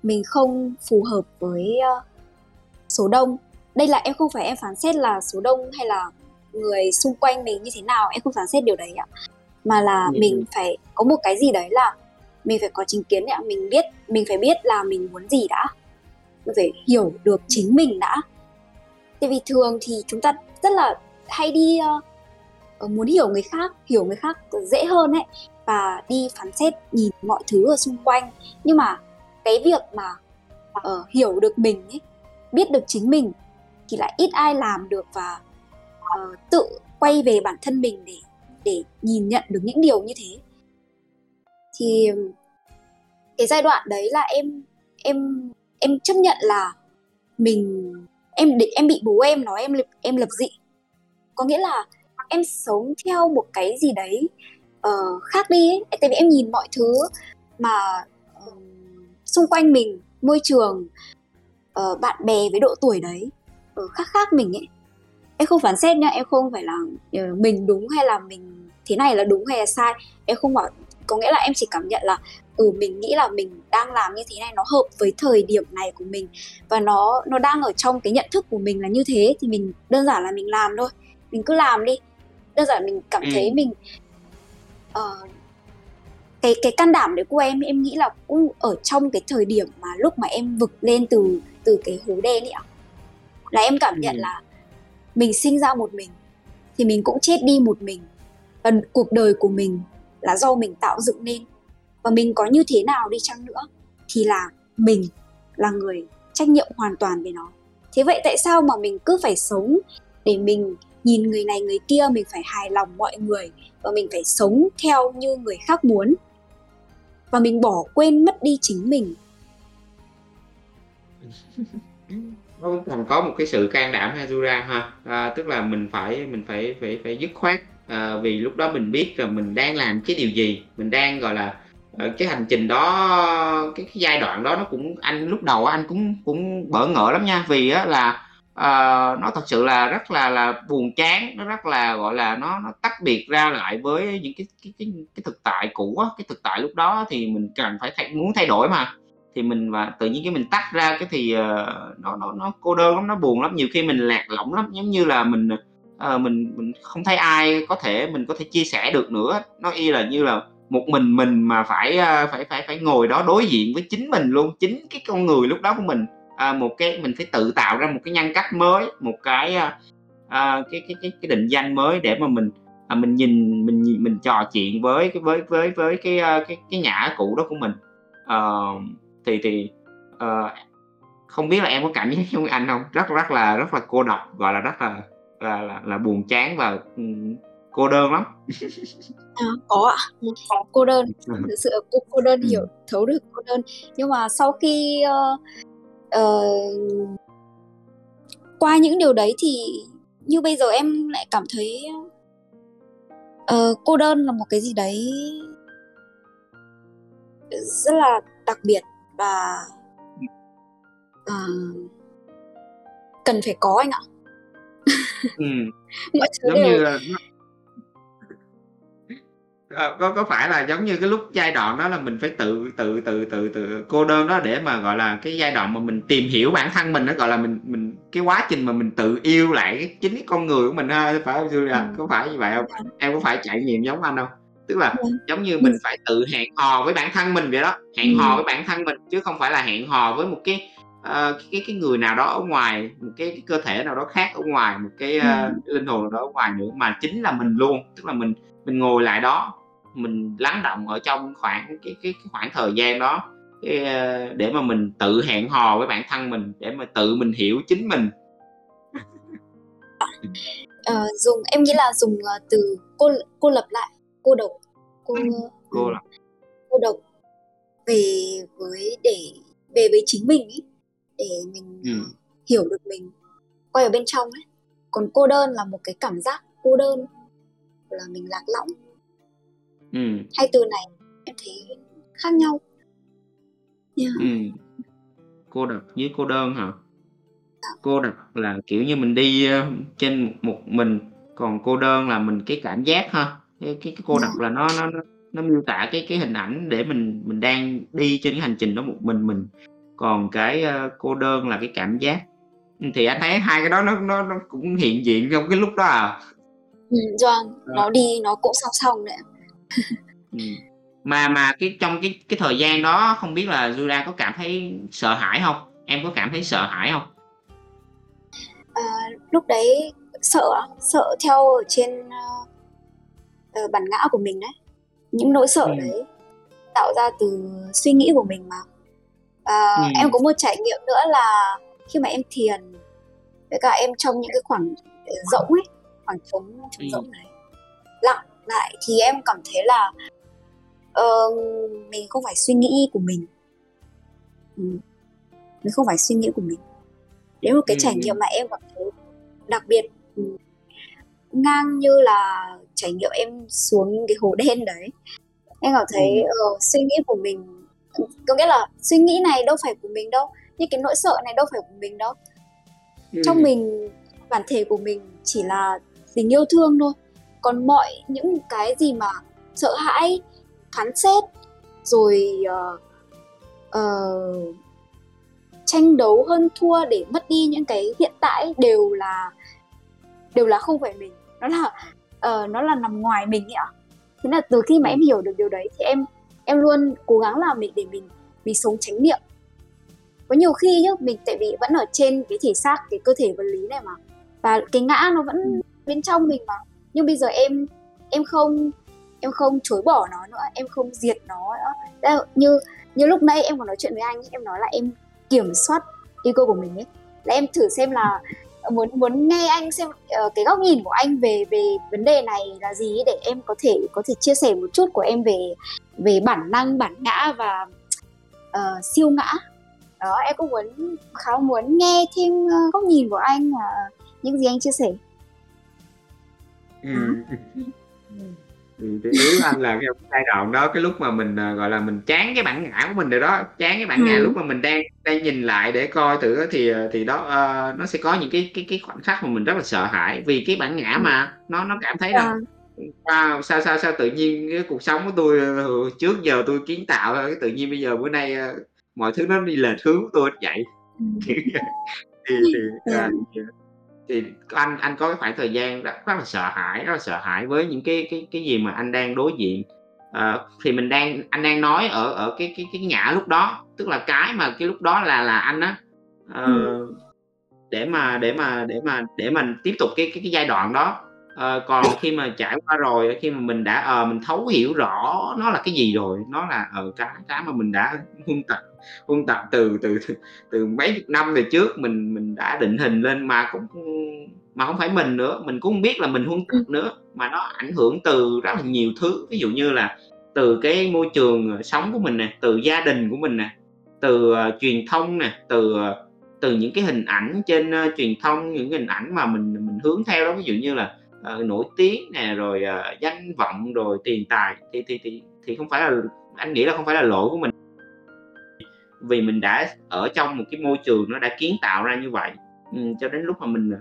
mình không phù hợp với uh, số đông. Đây là em không phải em phán xét là số đông hay là người xung quanh mình như thế nào em không phán xét điều đấy ạ. Mà là ừ. mình phải có một cái gì đấy là mình phải có chính kiến ạ. Mình biết mình phải biết là mình muốn gì đã. Mình phải hiểu được chính mình đã. Tại vì thường thì chúng ta rất là hay đi uh, Ờ, muốn hiểu người khác hiểu người khác dễ hơn ấy và đi phán xét nhìn mọi thứ ở xung quanh. Nhưng mà cái việc mà uh, hiểu được mình ấy biết được chính mình thì lại ít ai làm được và uh, tự quay về bản thân mình để để nhìn nhận được những điều như thế thì cái giai đoạn đấy là em em em chấp nhận là mình em em bị bố em nói em em lập dị có nghĩa là em sống theo một cái gì đấy uh, khác đi ấy. tại vì em nhìn mọi thứ mà xung quanh mình môi trường uh, bạn bè với độ tuổi đấy. Uh, khác khác mình ấy. Em không phán xét nha em không phải là uh, mình đúng hay là mình thế này là đúng hay là sai. Em không bảo có nghĩa là em chỉ cảm nhận là ừ mình nghĩ là mình đang làm như thế này nó hợp với thời điểm này của mình và nó nó đang ở trong cái nhận thức của mình là như thế thì mình đơn giản là mình làm thôi. Mình cứ làm đi. Đơn giản mình cảm ừ. thấy mình uh, cái cái can đảm đấy của em em nghĩ là cũng ở trong cái thời điểm mà lúc mà em vực lên từ từ cái hố đen ấy ạ. Là em cảm nhận ừ. là mình sinh ra một mình thì mình cũng chết đi một mình. Và cuộc đời của mình là do mình tạo dựng nên. Và mình có như thế nào đi chăng nữa thì là mình là người trách nhiệm hoàn toàn về nó. Thế vậy tại sao mà mình cứ phải sống để mình nhìn người này người kia mình phải hài lòng mọi người và mình phải sống theo như người khác muốn và mình bỏ quên mất đi chính mình. Nó vâng, còn có một cái sự can đảm Hazura ha. À, tức là mình phải mình phải phải phải dứt khoát. À, vì lúc đó mình biết là mình đang làm cái điều gì. Mình đang gọi là cái hành trình đó cái, cái giai đoạn đó nó cũng anh lúc đầu anh cũng cũng bỡ ngỡ lắm nha. Vì á là uh, nó thật sự là rất là là buồn chán nó rất là gọi là nó nó tách biệt ra lại với những cái cái cái, cái thực tại cũ á cái thực tại lúc đó thì mình cần phải thay, muốn thay đổi mà. Thì mình và tự nhiên cái mình tách ra cái thì uh, nó nó nó cô đơn lắm nó buồn lắm nhiều khi mình lạc lõng lắm giống như là mình uh, mình mình không thấy ai có thể mình có thể chia sẻ được nữa. Nó y là như là một mình mình mà phải uh, phải phải phải ngồi đó đối diện với chính mình luôn chính cái con người lúc đó của mình à, một cái mình phải tự tạo ra một cái nhân cách mới một cái à, à, cái, cái cái cái định danh mới để mà mình à, mình nhìn mình nhìn mình trò chuyện với cái với với với cái à, cái cái nhã cũ đó của mình. À, thì thì à, không biết là em có cảm giác giống anh không? Rất rất là rất là cô độc gọi là rất là là là, là buồn chán và um, cô đơn lắm. À, có ạ. Cô đơn. Thực sự cô, cô đơn hiểu thấu được cô đơn. Nhưng mà sau khi uh, uh, qua những điều đấy thì như bây giờ em lại cảm thấy uh, cô đơn là một cái gì đấy rất là đặc biệt và uh, cần phải có anh ạ ừ. mọi thứ giống đều... như là Ờ, có có phải là giống như cái lúc giai đoạn đó là mình phải tự tự tự tự tự cô đơn đó để mà gọi là cái giai đoạn mà mình tìm hiểu bản thân mình nó gọi là mình mình cái quá trình mà mình tự yêu lại cái chính cái con người của mình ha phải không Julia ừ. có phải như vậy không dạ. em có phải trải nghiệm giống anh không tức là ừ. giống như mình phải tự hẹn hò với bản thân mình vậy đó hẹn ừ. hò với bản thân mình chứ không phải là hẹn hò với một cái uh, cái cái người nào đó ở ngoài một cái, cái cơ thể nào đó khác ở ngoài một cái uh, linh hồn nào đó ở ngoài nữa mà chính là mình luôn tức là mình mình ngồi lại đó mình lắng động ở trong khoảng cái cái, cái khoảng thời gian đó. Cái, ờ, để mà mình tự hẹn hò với bản thân mình để mà tự mình hiểu chính mình. Uh, dùng em nghĩ là dùng uh, từ cô cô lập lại cô độc cô cô lập. cô độc về với để về với chính mình ý, để mình ừ. hiểu được mình quay ở bên trong ấy. Còn cô đơn là một cái cảm giác cô đơn là mình lạc lõng ừ. hai từ này em thấy khác nhau yeah. ừ. cô độc với cô đơn hả dạ. cô độc là kiểu như mình đi ờ, trên một mình còn cô đơn là mình cái cảm giác ha cái cái, cái cô độc dạ. là nó nó nó miêu tả cái cái hình ảnh để mình mình đang đi trên cái hành trình đó một mình mình còn cái uh, cô đơn là cái cảm giác thì anh thấy hai cái đó nó nó, nó cũng hiện diện trong cái lúc đó à ừ, vâng nó đi nó cũng song song đấy Ừ. Mà mà cái trong cái cái thời gian đó không biết là Julia có cảm thấy sợ hãi không Em có cảm thấy sợ hãi không À, lúc đấy sợ sợ theo ở trên uh, bản ngã của mình đấy những nỗi sợ Ừm. đấy tạo ra từ suy nghĩ của mình mà. À, Ừm. em có một trải nghiệm nữa là khi mà em thiền với cả em trong những cái khoảng rỗng ấy, khoảng trống trống Ừm. rỗng này, lặng lại thì em cảm thấy là uh, mình không phải suy nghĩ của mình ừ. mình không phải suy nghĩ của mình đấy một cái ừ. trải nghiệm mà em cảm thấy đặc biệt ừ, ngang như là trải nghiệm em xuống cái hồ đen đấy em cảm thấy ừ. uh, suy nghĩ của mình có nghĩa là suy nghĩ này đâu phải của mình đâu nhưng cái nỗi sợ này đâu phải của mình đâu ừ. trong mình bản thể của mình chỉ là tình yêu thương thôi còn mọi những cái gì mà sợ hãi phán xét rồi uh, uh, tranh đấu hơn thua để mất đi những cái hiện tại đều là đều là không phải mình. Nó là uh, nó là nằm ngoài mình ấy ạ. Thế là từ khi mà em hiểu được điều đấy thì em em luôn cố gắng làm mình để mình mình sống tránh niệm. Có nhiều khi nhá mình tại vì vẫn ở trên cái thể xác cái cơ thể vật lý này mà và cái ngã nó vẫn ừ. bên trong mình mà nhưng bây giờ em em không em không chối bỏ nó nữa em không diệt nó nữa. Như như lúc nãy em còn nói chuyện với anh em nói là em kiểm soát ego của mình ấy. Là em thử xem là muốn muốn nghe anh xem uh, cái góc nhìn của anh về về vấn đề này là gì để em có thể có thể chia sẻ một chút của em về về bản năng bản ngã và uh, siêu ngã. Đó em cũng muốn khá muốn nghe thêm uh, góc nhìn của anh uh, những gì anh chia sẻ ừ. Ừ, thì ý anh là cái giai đoạn đó cái lúc mà mình à, gọi là mình chán cái bản ngã của mình rồi đó chán cái bản ngã lúc mà mình đang đang nhìn lại để coi thử thì à, thì đó uh, nó sẽ có những cái cái cái khoảnh khắc mà mình rất là sợ hãi vì cái bản ngã mà nó nó cảm thấy rằng wow, sao sao sao tự nhiên cái cuộc sống của tôi trước giờ tôi kiến tạo cái tự nhiên bây giờ bữa nay mọi thứ nó đi lệch hướng của tôi vậy? Thì thì, thì à, thì anh anh có cái khoảng thời gian rất, rất là sợ hãi rất là sợ hãi với những cái cái cái gì mà anh đang đối diện. À, thì mình đang anh đang nói ở ở cái cái cái ngã lúc đó tức là cái mà cái lúc đó là là anh á. Uh, ừ. để mà để mà để mà để mình tiếp tục cái cái, cái giai đoạn đó. Uh, còn khi mà trải qua rồi khi mà mình đã uh, mình thấu hiểu rõ nó là cái gì rồi nó là ở uh, cái cái mà mình đã huân tập huân tập từ từ từ, mấy chục năm về trước mình mình đã định hình lên mà cũng mà không phải mình nữa mình cũng không biết là mình huân tập nữa mà nó ảnh hưởng từ rất là nhiều thứ. Ví dụ như là từ cái môi trường sống của mình nè từ gia đình của mình nè từ uh, truyền thông nè từ uh, từ những cái hình ảnh trên uh, truyền thông những cái hình ảnh mà mình mình hướng theo đó. Ví dụ như là uh, nổi tiếng nè rồi uh, danh vọng rồi tiền tài thì thì thì thì không phải là anh nghĩ là không phải là lỗi của mình vì mình đã ở trong một cái môi trường nó đã kiến tạo ra như vậy. Ừ, cho đến lúc mà mình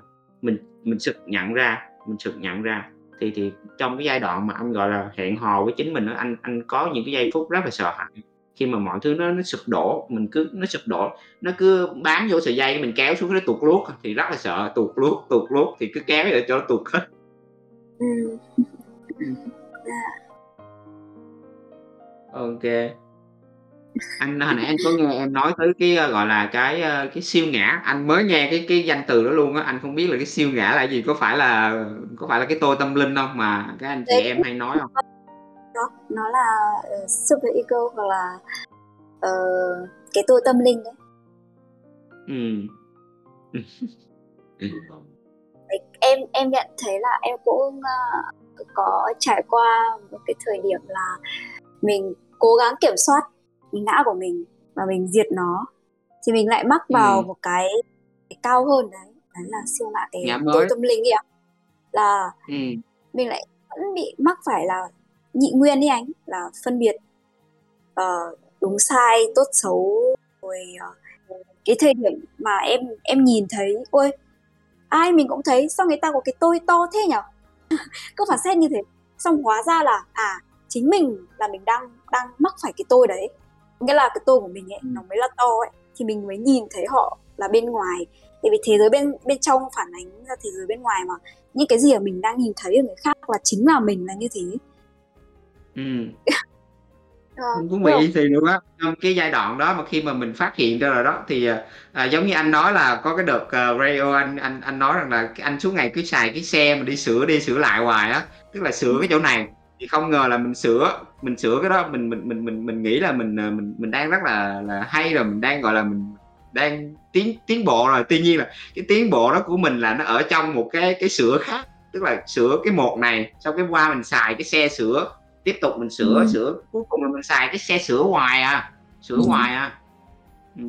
mình mình sực nhận ra mình sực nhận ra thì thì trong cái giai đoạn mà anh gọi là hẹn hò với chính mình đó, anh anh có những cái giây phút rất là sợ hãi. Khi mà mọi thứ nó nó sụp đổ mình cứ nó sụp đổ nó cứ bám vô sợi dây mình kéo xuống nó tụt luốt thì rất là sợ tụt luốt tụt luốt thì cứ kéo để cho nó tụt hết. Ừ. ok anh hồi nãy anh có nghe em nói tới cái ờ, gọi là cái ờ, cái siêu ngã. Anh mới nghe cái cái danh từ đó luôn á. Anh không biết là cái siêu ngã là gì. Có phải là có phải là cái tôi tâm linh không? Mà các anh chị Đấy. em hay nói không? đó nó là uh, super ego hoặc là uh, cái tôi tâm linh đấy. Ừ. Em em nhận thấy là em cũng uh, có trải qua một cái thời điểm là mình cố gắng kiểm soát cái ngã của mình và mình diệt nó thì mình lại mắc vào ừ. một cái, cái cao hơn đấy đấy là siêu ngã cái tôi tâm linh ấy ạ là ừ. mình lại vẫn bị mắc phải là nhị nguyên đi anh là phân biệt uh, đúng sai tốt xấu rồi uh, cái thời điểm mà em em nhìn thấy ôi ai mình cũng thấy sao người ta có cái tôi to thế nhở cứ phản xét như thế xong hóa ra là à chính mình là mình đang đang mắc phải cái tôi đấy nghĩa là cái tôi của mình ấy nó mới là to ấy thì mình mới nhìn thấy họ là bên ngoài. Tại vì thế giới bên bên trong phản ánh ra thế giới bên ngoài mà. Những cái gì mà mình đang nhìn thấy ở người khác là chính là mình là như thế. Ừ. Không thú vị thì nữa á. Trong cái giai đoạn đó mà khi mà mình phát hiện ra rồi đó thì à, giống như anh nói là có cái đợt uh, radio anh anh anh nói rằng là anh suốt ngày cứ xài cái xe mà đi sửa đi sửa lại hoài á. Tức là sửa cái chỗ này thì không ngờ là mình sửa mình sửa cái đó mình mình mình mình mình nghĩ là mình à, mình mình đang rất là là hay rồi mình đang gọi là mình đang tiến tiến bộ rồi tuy nhiên là cái tiến bộ đó của mình là nó ở trong một cái cái sửa khác tức là sửa cái một này sau cái qua mình xài cái xe sửa tiếp tục mình sửa ừ. sửa cuối cùng là mình xài cái xe sửa hoài à sửa ừ. hoài à ừ.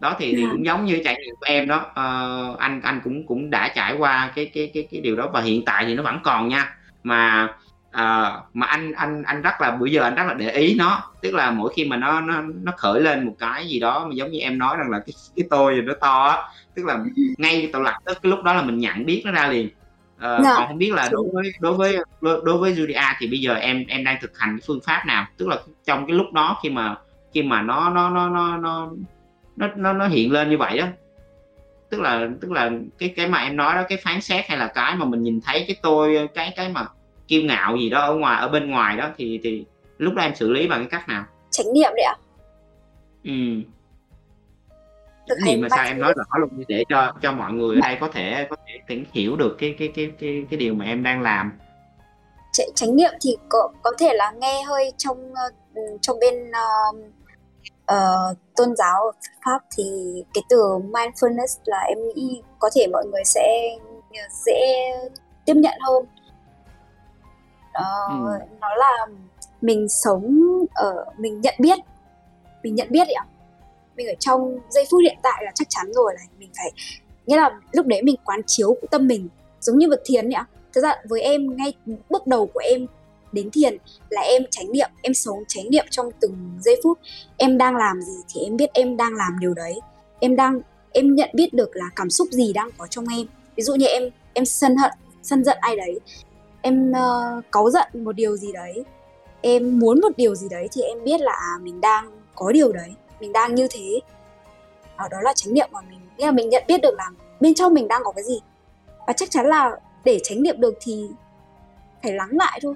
đó thì thì cũng giống như trải nghiệm của em đó uh, anh anh cũng cũng đã trải qua cái cái cái cái điều đó và hiện tại thì nó vẫn còn nha mà uh, mà anh anh anh rất là bữa giờ anh rất là để ý nó. Tức là mỗi khi mà nó nó nó khởi lên một cái gì đó mà giống như em nói rằng là cái cái tôi nó to á. Tức là ngay tự lập tức cái lúc đó là mình nhận biết nó ra liền. Uh, dạ. còn không biết là đối với đối với đối với Julia thì bây giờ em em đang thực hành cái phương pháp nào? Tức là trong cái lúc đó khi mà khi mà nó nó nó nó nó nó nó, nó hiện lên như vậy đó tức là tức là cái cái mà em nói đó cái phán xét hay là cái mà mình nhìn thấy cái tôi cái cái mà kiêu ngạo gì đó ở ngoài ở bên ngoài đó thì thì lúc đó em xử lý bằng cái cách nào? Chánh niệm đấy ạ. Ừ. Chánh niệm mà sao em nói rõ luôn để cho cho mọi người ở đây có thể có thể hiểu được cái cái cái cái cái điều mà em đang làm. Ch- chánh niệm thì có có thể là nghe hơi trong uh, trong bên uh, uh, tôn giáo pháp thì cái từ mindfulness là em nghĩ có thể mọi người sẽ dễ tiếp nhận hơn uh, ừ. nó là mình sống ở mình nhận biết mình nhận biết ạ. Mình ở trong giây phút hiện tại là chắc chắn rồi là mình phải nghĩa là lúc đấy mình quán chiếu của tâm mình giống như vật thiền ạ. Thực ra với em ngay bước đầu của em đến thiền là em chánh niệm em sống chánh niệm trong từng giây phút. Em đang làm gì thì em biết em đang làm điều đấy. Em đang em nhận biết được là cảm xúc gì đang có trong em. Ví dụ như em em sân hận sân giận ai đấy em ờ, uh, cáu giận một điều gì đấy. Em muốn một điều gì đấy thì em biết là à, mình đang có điều đấy mình đang như thế. Ở đó là chánh niệm mà mình nghĩa là mình nhận biết được là bên trong mình đang có cái gì. Và chắc chắn là để chánh niệm được thì phải lắng lại thôi.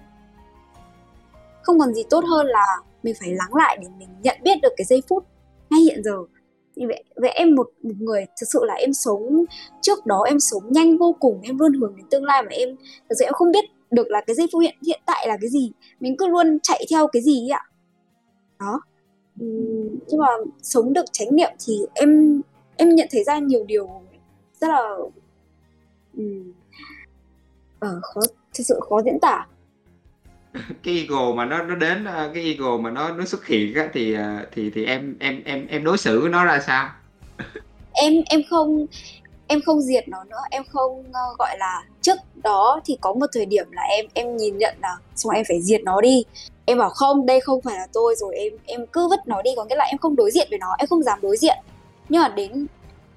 Không còn gì tốt hơn là mình phải lắng lại để mình nhận biết được cái giây phút ngay hiện giờ vậy, vậy em một, một người thực sự là em sống trước đó em sống nhanh vô cùng em luôn hướng đến tương lai mà em thực sự em không biết được là cái giây phút hiện hiện tại là cái gì. Mình cứ luôn chạy theo cái gì ấy ạ. Đó. Nhưng mà sống được chánh niệm thì em em nhận thấy ra nhiều điều rất là ừ, uh, khó thực sự khó diễn tả. cái ego mà nó nó đến ờ, cái ego mà nó nó xuất hiện á, thì ờ, thì thì em em em em đối xử với nó ra sao? Em em không em không diệt nó nữa. Em không ờ, gọi là trước đó thì có một thời điểm là em em nhìn nhận là xong em phải diệt nó đi. Em bảo, không, đây không phải là tôi rồi. Em em cứ vứt nó đi. Có nghĩa là em không đối diện với nó, em không dám đối diện. Nhưng mà đến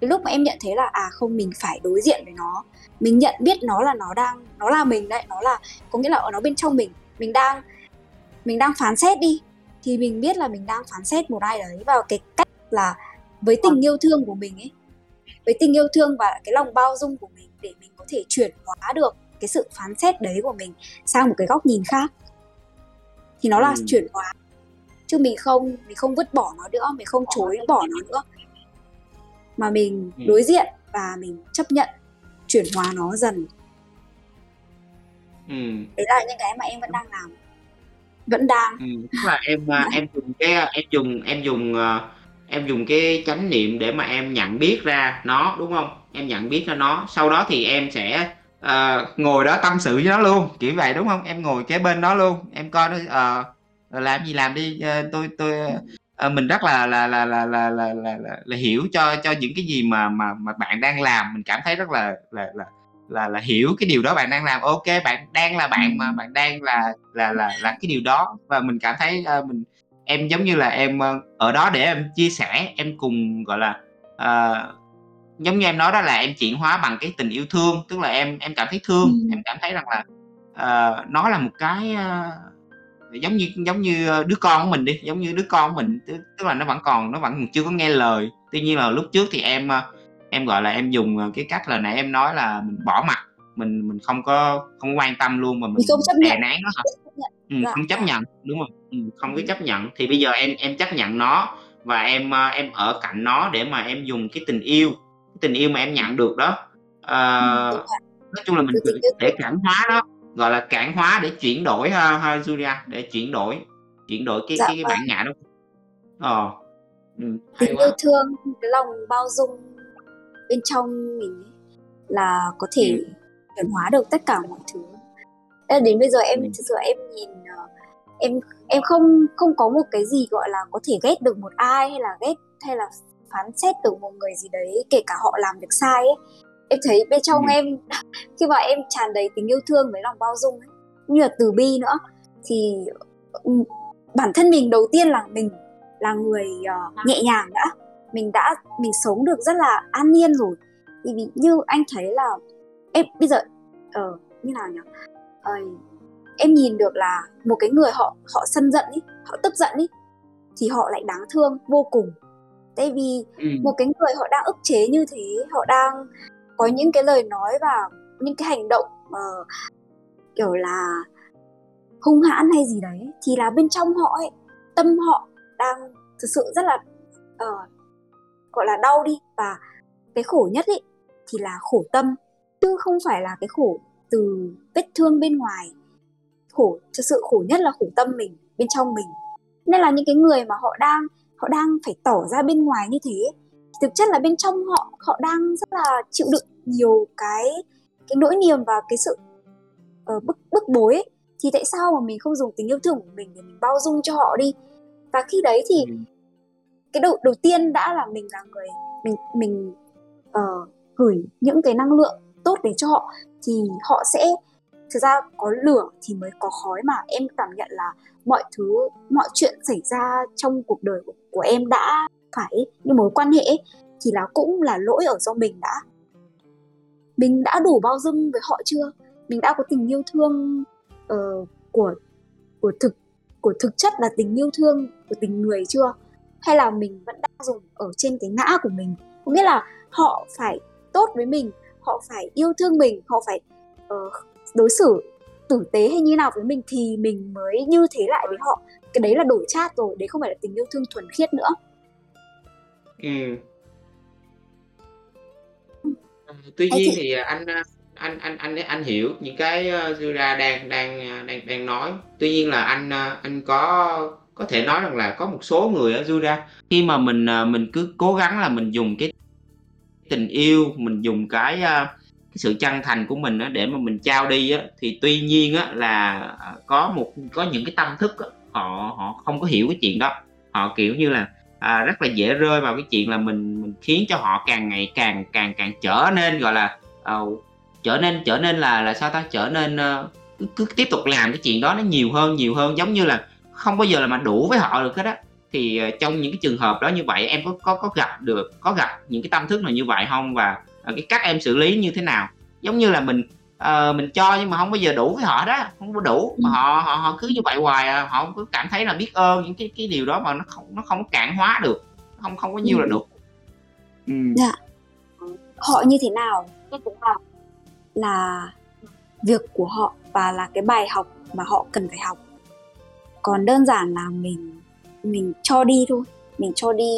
lúc mà em nhận thấy là à không, mình phải đối diện với nó. Mình nhận biết nó là nó đang, nó là mình đấy, nó là, có nghĩa là ở nó bên trong mình mình đang mình đang phán xét đi. Thì mình biết là mình đang phán xét một ai đấy vào cái cách là với tình yêu thương của mình ấy với tình yêu thương và cái lòng bao dung của mình để mình có thể chuyển hóa được cái sự phán xét đấy của mình sang một cái góc nhìn khác. Thì nó là ừ. chuyển hóa. Chứ mình không mình không vứt bỏ nó nữa mình không chối bỏ nó nữa. Mà mình ừ. đối diện và mình chấp nhận chuyển hóa nó dần ừ. đấy là những cái mà em vẫn đang làm. Vẫn đang. Ừ. tức là em à, em dùng cái em dùng em dùng uh, em dùng cái chánh niệm để mà em nhận biết ra nó đúng không? Em nhận biết ra nó. Sau đó thì em sẽ uh, ngồi đó tâm sự với nó luôn. Kiểu vậy đúng không? Em ngồi kế bên đó luôn. Em coi nó uh, làm gì làm đi. Uh, tôi tôi uh, mình rất là là là là là là, là, là, là hiểu cho cho những cái gì mà mà mà bạn đang làm. Mình cảm thấy rất là là là là là hiểu cái điều đó bạn đang làm. Ok bạn đang là bạn mà bạn đang là là là là cái điều đó. Và mình cảm thấy uh, mình em giống như là em uh, ở đó để em chia sẻ em cùng gọi là uh, giống như em nói đó là em chuyển hóa bằng cái tình yêu thương. Tức là em em cảm thấy thương ừ. em cảm thấy rằng là uh, nó là một cái uh, giống như giống như đứa con của mình đi giống như đứa con của mình. Tức, tức là nó vẫn còn nó vẫn chưa có nghe lời. Tuy nhiên là lúc trước thì em uh, em gọi là em dùng cái cách là nãy em nói là mình bỏ mặt mình mình không có không quan tâm luôn mà mình không chấp đè nén nó hả? Ừ, dạ. không chấp nhận đúng không? Ừ, không có chấp nhận. Thì bây giờ em em chấp nhận nó và em em ở cạnh nó để mà em dùng cái tình yêu cái tình yêu mà em nhận được đó. À, ừ, nói chung là mình để cảm hóa đó gọi là cản hóa để chuyển đổi ha, ha Julia để chuyển đổi chuyển đổi cái dạ, cái, cái bản ngã đó. Ờ ừ, tình yêu thương cái lòng bao dung bên trong mình là có thể ừ. chuyển hóa được tất cả mọi thứ đến bây giờ em ừ. thực sự em nhìn uh, em em không không có một cái gì gọi là có thể ghét được một ai hay là ghét hay là phán xét được một người gì đấy kể cả họ làm việc sai ấy em thấy bên trong ừ. em khi mà em tràn đầy tình yêu thương với lòng bao dung ấy như là từ bi nữa thì ừ, bản thân mình đầu tiên là mình là người uh, nhẹ nhàng đã mình đã mình sống được rất là an nhiên rồi. Thì vì như anh thấy là em bây giờ uh, như nào nhỉ? Uh, em nhìn được là một cái người họ họ sân giận ý họ tức giận ý thì họ lại đáng thương vô cùng. Tại vì ừ. một cái người họ đang ức chế như thế họ đang có những cái lời nói và những cái hành động uh, kiểu là hung hãn hay gì đấy thì là bên trong họ ấy tâm họ đang thực sự rất là uh, gọi là đau đi. Và cái khổ nhất ấy thì là khổ tâm. Chứ không phải là cái khổ từ vết thương bên ngoài. Khổ thực sự khổ nhất là khổ tâm mình bên trong mình. Nên là những cái người mà họ đang họ đang phải tỏ ra bên ngoài như thế thực chất là bên trong họ họ đang rất là chịu đựng nhiều cái cái nỗi niềm và cái sự uh, bức bức bối ấy. thì tại sao mà mình không dùng tình yêu thương của mình để mình bao dung cho họ đi? Và khi đấy thì. Ừ cái đầu đầu tiên đã là mình là người mình mình uh, gửi những cái năng lượng tốt để cho họ thì họ sẽ thực ra có lửa thì mới có khói mà. Em cảm nhận là mọi thứ mọi chuyện xảy ra trong cuộc đời của, của em đã phải những mối quan hệ thì là cũng là lỗi ở do mình đã. Mình đã đủ bao dung với họ chưa? Mình đã có tình yêu thương uh, của của thực của thực chất là tình yêu thương của tình người chưa? Hay là mình vẫn đang dùng ở trên cái ngã của mình. Có nghĩa là họ phải tốt với mình họ phải yêu thương mình họ phải uh, đối xử tử tế hay như nào với mình thì mình mới như thế lại với họ. Cái đấy là đổi chat rồi đấy không phải là tình yêu thương thuần khiết nữa. Ừ. Ờ, tuy nhiên thì anh anh anh anh anh hiểu những cái Jura đang đang đang đang nói. Tuy nhiên là anh anh có có thể nói rằng là có một số người ở Jura khi mà mình à, mình cứ cố gắng là mình dùng cái tình yêu mình dùng cái à, cái sự chân thành của mình để mà mình trao đi thì tuy nhiên là à, có một có những cái tâm thức họ họ không có hiểu cái chuyện đó. Họ kiểu như là à, rất là dễ rơi vào cái chuyện là mình mình khiến cho họ càng ngày càng càng càng trở nên gọi là uh, trở nên trở nên là là sao ta? Trở nên uh, cứ, cứ tiếp tục làm cái chuyện đó nó nhiều hơn nhiều hơn. Giống như là không bao giờ là mà đủ với họ được hết á. Thì uh, trong những cái trường hợp đó như vậy em có có có gặp được có gặp những cái tâm thức nào như vậy không? Và Ờ, cái cách em xử lý như thế nào? Giống như là mình uh, mình cho nhưng mà không bao giờ đủ với họ đó không có đủ. Mà ừ. họ họ họ cứ như vậy hoài à, họ có cảm thấy là biết ơn những cái cái điều đó mà nó không nó không cạn hóa được không không có nhiều ừ. là được. Ừ. dạ. Họ như thế nào? Là việc của họ và là cái bài học mà họ cần phải học còn đơn giản là mình mình cho đi thôi. Mình cho đi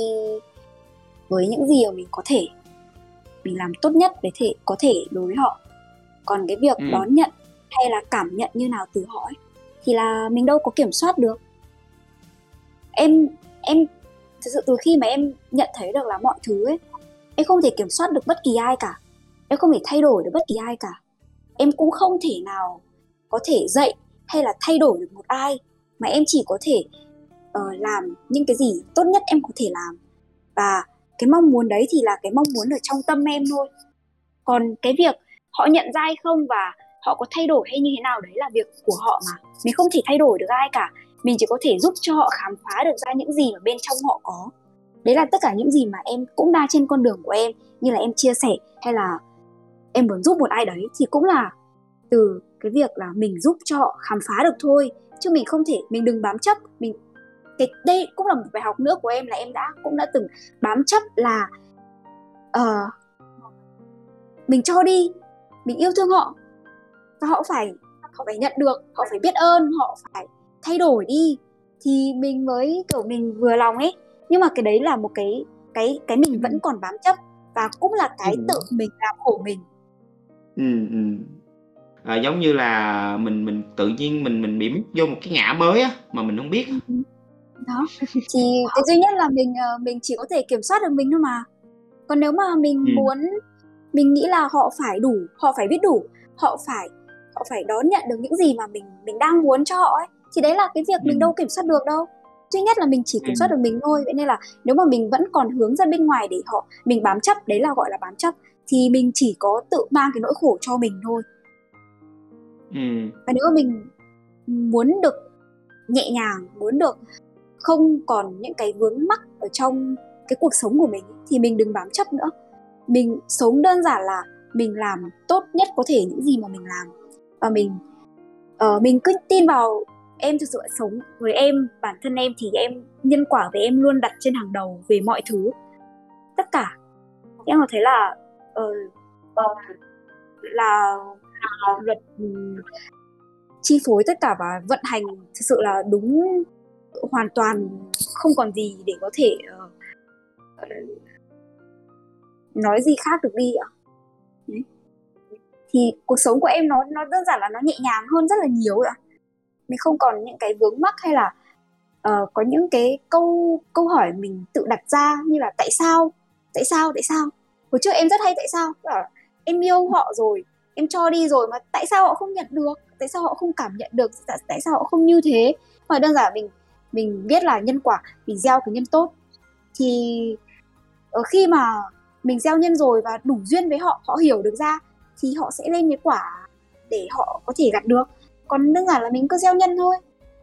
với những gì mà mình có thể. Mình làm tốt nhất để thể có thể đối với họ. Còn cái việc ừ. đón nhận hay là cảm nhận như nào từ họ ấy, thì là mình đâu có kiểm soát được. Em em thực sự từ khi mà em nhận thấy được là mọi thứ ấy em không thể kiểm soát được bất kỳ ai cả. Em không thể thay đổi được bất kỳ ai cả. Em cũng không thể nào có thể dạy hay là thay đổi được một ai mà em chỉ có thể uh, làm những cái gì tốt nhất em có thể làm. Và cái mong muốn đấy thì là cái mong muốn ở trong tâm em thôi. Còn cái việc họ nhận ra hay không và họ có thay đổi hay như thế nào đấy là việc của họ mà. Mình không thể thay đổi được ai cả. Mình chỉ có thể giúp cho họ khám phá được ra những gì mà bên trong họ có. Đấy là tất cả những gì mà em cũng đang trên con đường của em như là em chia sẻ hay là em muốn giúp một ai đấy thì cũng là từ cái việc là mình giúp cho họ khám phá được thôi chứ mình không thể mình đừng bám chấp. Mình cái đây cũng là một bài học nữa của em là em đã cũng đã từng bám chấp là uh, mình cho đi mình yêu thương họ. Và họ phải họ phải nhận được họ phải biết ơn họ phải thay đổi đi. Thì mình mới kiểu mình vừa lòng ấy. Nhưng mà cái đấy là một cái cái cái mình vẫn còn bám chấp và cũng là cái ừ. tự mình làm khổ mình. Ừ, ừ. À, giống như là mình mình tự nhiên mình mình bị mất vô một cái ngã mới á mà mình không biết. Ừ. Đó. Thì cái duy nhất là mình ờ, mình chỉ có thể kiểm soát được mình thôi mà. Còn nếu mà mình ừ. muốn mình nghĩ là họ phải đủ họ phải biết đủ họ phải họ phải đón nhận được những gì mà mình mình đang muốn cho họ ấy thì đấy là cái việc ừ. mình đâu kiểm soát được đâu. Duy nhất là mình chỉ kiểm soát được mình thôi. Vậy nên là nếu mà mình vẫn còn hướng ra bên ngoài để họ mình bám chấp đấy là gọi là bám chấp thì mình chỉ có tự mang cái nỗi khổ cho mình thôi ừ. và nếu mà mình muốn được nhẹ nhàng muốn được không còn những cái vướng mắc ở trong cái cuộc sống của mình thì mình đừng bám chấp nữa. Mình sống đơn giản là mình làm tốt nhất có thể những gì mà mình làm. Và mình uh, mình cứ tin vào em thực sự sống. Với em bản thân em thì em nhân quả về em luôn đặt trên hàng đầu về mọi thứ. Tất cả. Em có thấy là uh, uh, là luật ừ, chi phối tất cả và vận hành thực sự là đúng hoàn toàn không còn gì để có thể uh, nói gì khác được đi ạ. Thì cuộc sống của em nó nó đơn giản là nó nhẹ nhàng hơn rất là nhiều ạ. Mình không còn những cái vướng mắc hay là uh, có những cái câu câu hỏi mình tự đặt ra như là tại sao? Tại sao? Tại sao? Hồi trước em rất hay tại sao? Là em yêu họ rồi em cho đi rồi mà tại sao họ không nhận được? Tại sao họ không cảm nhận được? Tại, tại sao họ không như thế? Mà đơn giản mình mình biết là nhân quả mình gieo cái nhân tốt. Thì ở khi mà mình gieo nhân rồi và đủ duyên với họ họ hiểu được ra thì họ sẽ lên cái quả để họ có thể gặt được. Còn đơn giản là mình cứ gieo nhân thôi.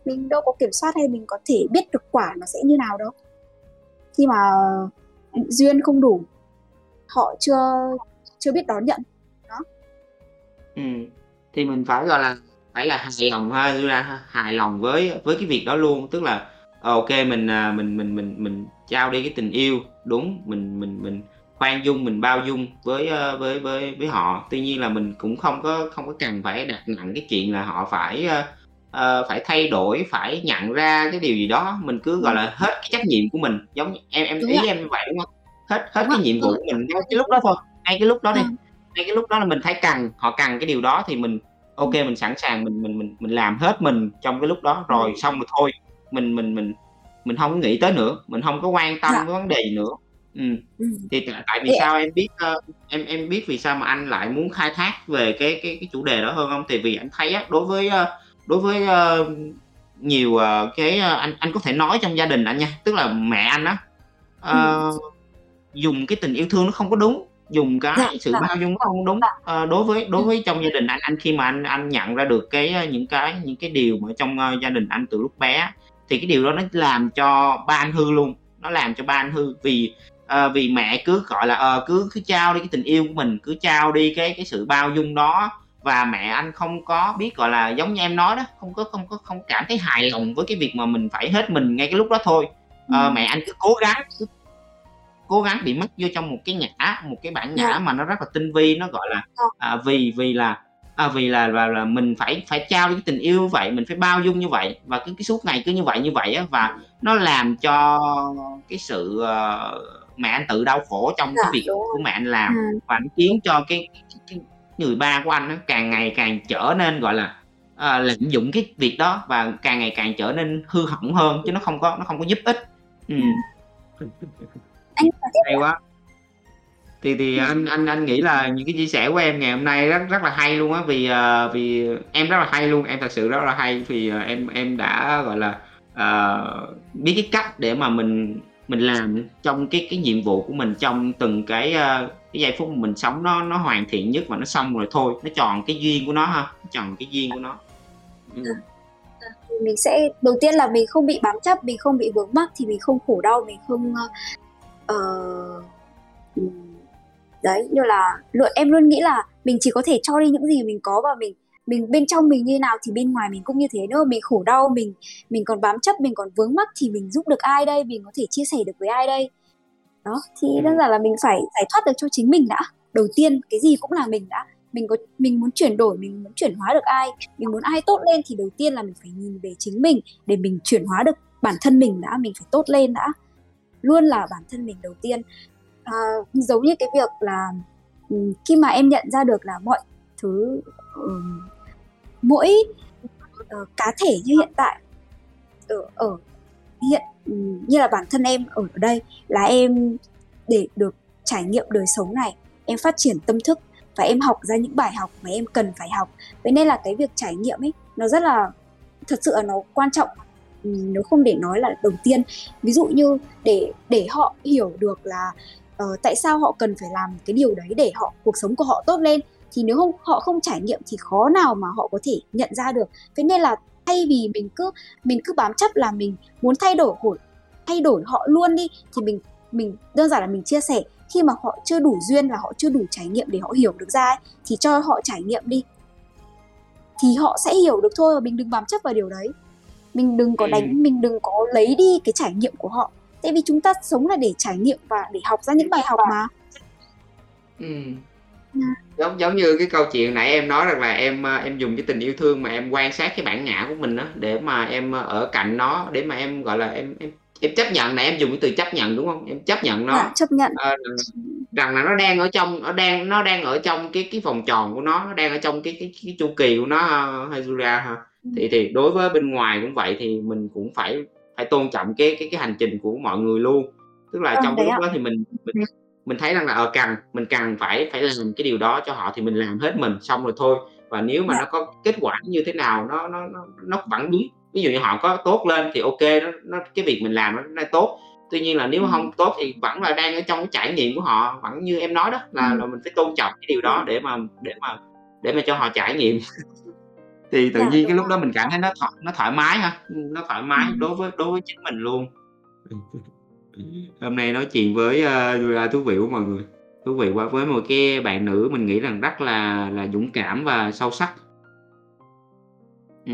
Mình đâu có kiểm soát hay mình có thể biết được quả nó sẽ như nào đâu. Khi mà duyên không đủ họ chưa chưa biết đón nhận đó ừ. thì mình phải gọi là phải là hài lòng ha ra hài lòng với với cái việc đó luôn. Tức là ờ, ok mình à, mình mình mình mình trao đi cái tình yêu đúng mình mình mình khoan dung mình bao dung với ờ, với với với họ. Tuy nhiên là mình cũng không có không có cần phải đặt nặng cái chuyện là họ phải uh, phải thay đổi phải nhận ra cái điều gì đó. Mình cứ gọi là hết cái trách nhiệm của mình giống như, em em đúng ý em như vậy đúng không? Hết hết đúng cái nhiệm vụ của mình ngay cái lúc đó thôi ngay cái lúc đó đi. Ừ. ngay cái lúc đó là mình thấy cần họ cần cái điều đó thì mình ok mình sẵn sàng mình mình mình mình làm hết mình trong cái lúc đó rồi ừ. xong rồi thôi mình mình mình mình không nghĩ tới nữa mình không có quan tâm dạ. cái vấn đề gì nữa ừ. ừ. thì tại vì sao em biết uh, em em biết vì sao mà anh lại muốn khai thác về cái cái cái chủ đề đó hơn không thì vì anh thấy á đối với uh, đối với uh, nhiều uh, cái uh, anh anh có thể nói trong gia đình anh nha tức là mẹ anh á uh, ừ. dùng cái tình yêu thương nó không có đúng dùng cái dạ, sự dạ. bao dung không đúng. Uh, đối với đối với trong gia đình anh anh khi mà anh anh nhận ra được cái những cái những cái điều mà trong uh, gia đình anh từ lúc bé thì cái điều đó nó làm cho ba anh hư luôn. Nó làm cho ba anh hư vì uh, vì mẹ cứ gọi là uh, cứ cứ trao đi cái tình yêu của mình cứ trao đi cái cái sự bao dung đó và mẹ anh không có biết gọi là giống như em nói đó không có không có không cảm thấy hài lòng với cái việc mà mình phải hết mình ngay cái lúc đó thôi. Uh, mẹ anh cứ cố gắng cứ cố gắng bị mất vô trong một cái nhã một cái bản nhã mà nó rất là tinh vi nó gọi là à, vì vì là à, vì là, là là mình phải phải trao cái tình yêu như vậy mình phải bao dung như vậy và cứ cái suốt ngày cứ như vậy như vậy á và nó làm cho cái sự uh, mẹ anh tự đau khổ trong dạ, cái việc của mẹ anh làm ừ. và nó khiến cho cái, cái, cái người ba của anh nó càng ngày càng trở nên gọi là uh, lạm dụng cái việc đó và càng ngày càng trở nên hư hỏng hơn chứ nó không có nó không có giúp ích. Ừ. anh hay quá. Thì thì anh anh anh nghĩ là những cái chia sẻ của em ngày hôm nay rất rất là hay luôn á vì uh, vì em rất là hay luôn em thật sự rất là hay vì uh, em em đã gọi là uh, biết cái cách để mà mình mình làm trong cái cái nhiệm vụ của mình trong từng cái uh, cái giây phút mà mình sống nó nó hoàn thiện nhất và nó xong rồi thôi. Nó chọn cái duyên của nó ha nó chọn cái duyên của nó. Ừ. mình sẽ đầu tiên là mình không bị bám chấp mình không bị vướng mắc thì mình không khổ đau mình không uh, đấy như là luôn em luôn nghĩ là mình chỉ có thể cho đi những gì mình có và mình mình bên trong mình như nào thì bên ngoài mình cũng như thế nữa. Mình khổ đau mình mình còn bám chấp mình còn vướng mắc thì mình giúp được ai đây? Mình có thể chia sẻ được với ai đây? Đó thì ừ. đơn giản là mình phải giải thoát được cho chính mình đã. Đầu tiên cái gì cũng là mình đã. Mình có mình muốn chuyển đổi mình muốn chuyển hóa được ai? Mình muốn ai tốt lên thì đầu tiên là mình phải nhìn về chính mình để mình chuyển hóa được bản thân mình đã mình phải tốt lên đã luôn là bản thân mình đầu tiên. À, giống như cái việc là ừ, khi mà em nhận ra được là mọi thứ um, mỗi uh, cá thể như hiện tại ở ở hiện ừ, như là bản thân em ở đây là em để được trải nghiệm đời sống này em phát triển tâm thức và em học ra những bài học mà em cần phải học. Vậy nên là cái việc trải nghiệm ấy nó rất là thật sự là nó quan trọng Ừ, nếu không để nói là đầu tiên. Ví dụ như để để họ hiểu được là uh, tại sao họ cần phải làm cái điều đấy để họ cuộc sống của họ tốt lên thì nếu không họ không trải nghiệm thì khó nào mà họ có thể nhận ra được. Thế nên là thay vì mình cứ mình cứ bám chấp là mình muốn thay đổi của thay đổi họ luôn đi thì mình mình đơn giản là mình chia sẻ. Khi mà họ chưa đủ duyên và họ chưa đủ trải nghiệm để họ hiểu được ra ấy, thì cho họ trải nghiệm đi. Thì họ sẽ hiểu được thôi và mình đừng bám chấp vào điều đấy mình đừng có Ừ. đánh mình đừng có lấy đi cái trải nghiệm của họ tại vì chúng ta sống là để trải nghiệm và để học ra những bài học mà Ừ. Ừ. giống giống như cái câu chuyện nãy em nói rằng là em ờ, em dùng cái tình yêu thương mà em quan sát cái bản ngã của mình đó để mà em ờ, ở cạnh nó để mà em gọi là em em em chấp nhận nãy em dùng cái từ chấp nhận đúng không em chấp nhận nó Dạ, chấp nhận ờ, rằng, là nó đang ở trong nó đang nó đang ở trong cái cái vòng tròn của nó nó đang ở trong cái cái, cái chu kỳ của nó ha, hay Julia ha Ừ. thì thì đối với bên ngoài cũng vậy thì mình cũng phải phải tôn trọng cái cái cái hành trình của mọi người luôn. Tức là Vâng, trong cái lúc đó thì mình mình mình thấy rằng là ở cần mình cần phải phải làm cái điều đó cho họ thì mình làm hết mình xong rồi thôi. Và nếu mà Dạ. nó có kết quả như thế nào nó nó nó nó vẫn đúng ví dụ như họ có tốt lên thì ok nó, nó cái việc mình làm nó, nó tốt. Tuy nhiên là nếu mà Ừ. không tốt thì vẫn là đang ở trong cái trải nghiệm của họ vẫn như em nói đó là, Ừ. là mình phải tôn trọng cái điều đó để mà để mà để mà cho họ trải nghiệm thì tự Dạ, nhiên cái lúc đó mình cảm thấy nó thoải nó thoải mái ha nó thoải mái Ừ. đối với đối với chính mình luôn hôm nay nói chuyện với uh, thú vị của mọi người thú vị quá với một cái bạn nữ mình nghĩ rằng rất là là dũng cảm và sâu sắc ừ.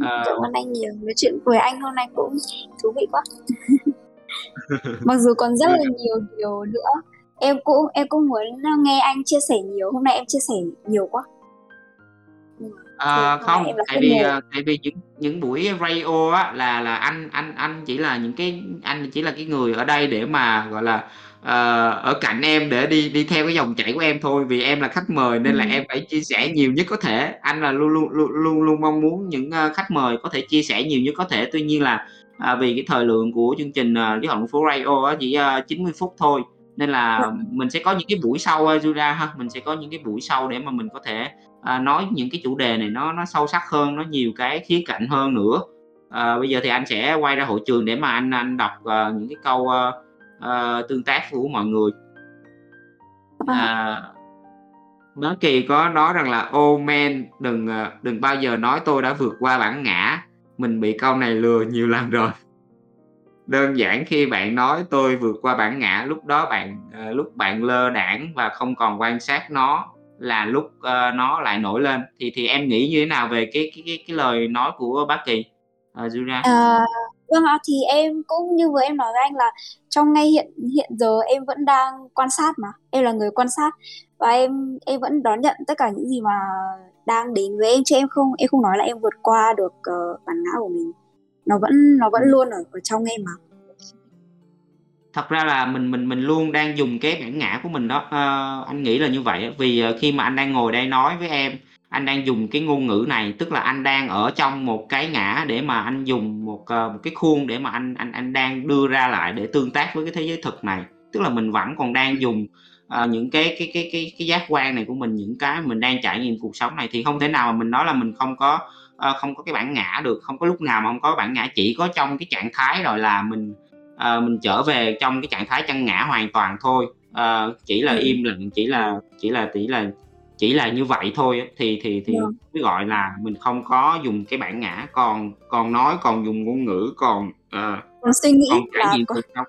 ờ, Cảm ơn anh nhiều. Nói chuyện với anh hôm nay cũng thú vị quá. Mặc dù còn rất là nhiều điều nữa. Em cũng em cũng muốn nghe anh chia sẻ nhiều. Hôm nay em chia sẻ nhiều quá. Thì không, tại vì ờ, tại vì những những buổi radio á là là anh anh anh chỉ là những cái anh chỉ là cái người ở đây để mà gọi là ờ, ở cạnh em để đi đi theo cái dòng chảy của em thôi. Vì em là khách mời nên là Ừ. em phải chia sẻ nhiều nhất có thể. Anh là luôn luôn luôn luôn, luôn mong muốn những ờ, khách mời có thể chia sẻ nhiều nhất có thể. Tuy nhiên là à, vì cái thời lượng của chương trình uh, học phố radio á chỉ uh, 90 phút thôi. Nên là mình sẽ có những cái buổi sau uh, ha mình sẽ có những cái buổi sau để mà mình có thể à, nói những cái chủ đề này nó nó sâu sắc hơn nó nhiều cái khía cạnh hơn nữa. À, bây giờ thì anh sẽ quay ra hội trường để mà anh anh đọc uh, những cái câu uh, uh, tương tác của mọi người. Vâng. à, Bá Kỳ có nói rằng là ô man đừng ờ, đừng bao giờ nói tôi đã vượt qua bản ngã. Mình bị câu này lừa nhiều lần rồi. Đơn giản khi bạn nói tôi vượt qua bản ngã lúc đó bạn lúc bạn lơ đãng và không còn quan sát nó là lúc ờ, nó lại nổi lên. Thì thì em nghĩ như thế nào về cái cái cái, cái lời nói của bác Kỳ uh, Julia? À, vâng ạ, thì em cũng như vừa em nói với anh là trong ngay hiện hiện giờ em vẫn đang quan sát mà em là người quan sát. Và em em vẫn đón nhận tất cả những gì mà đang đến với em chứ em không em không nói là em vượt qua được uh, bản ngã của mình. Nó vẫn nó vẫn luôn ở ở trong em mà thật ra là mình mình mình luôn đang dùng cái bản ngã của mình đó. Uh, anh nghĩ là như vậy vì ờ, khi mà anh đang ngồi đây nói với em anh đang dùng cái ngôn ngữ này tức là anh đang ở trong một cái ngã để mà anh dùng một ờ, một cái khuôn để mà anh anh anh đang đưa ra lại để tương tác với cái thế giới thực này. Tức là mình vẫn còn đang dùng uh, những cái cái cái cái cái giác quan này của mình những cái mình đang trải nghiệm cuộc sống này. Thì không thể nào mà mình nói là mình không có uh, không có cái bản ngã được. Không có lúc nào mà không có bản ngã chỉ có trong cái trạng thái rồi là mình ờ, mình trở về trong cái trạng thái chân ngã hoàn toàn thôi Ờ, chỉ là Ừ. im lặng chỉ là chỉ là chỉ là chỉ là như vậy thôi thì thì thì Vâng. mới gọi là mình không có dùng cái bản ngã còn còn nói còn dùng ngôn ngữ còn ờ, còn suy nghĩ còn trải nghiệm cuộc sống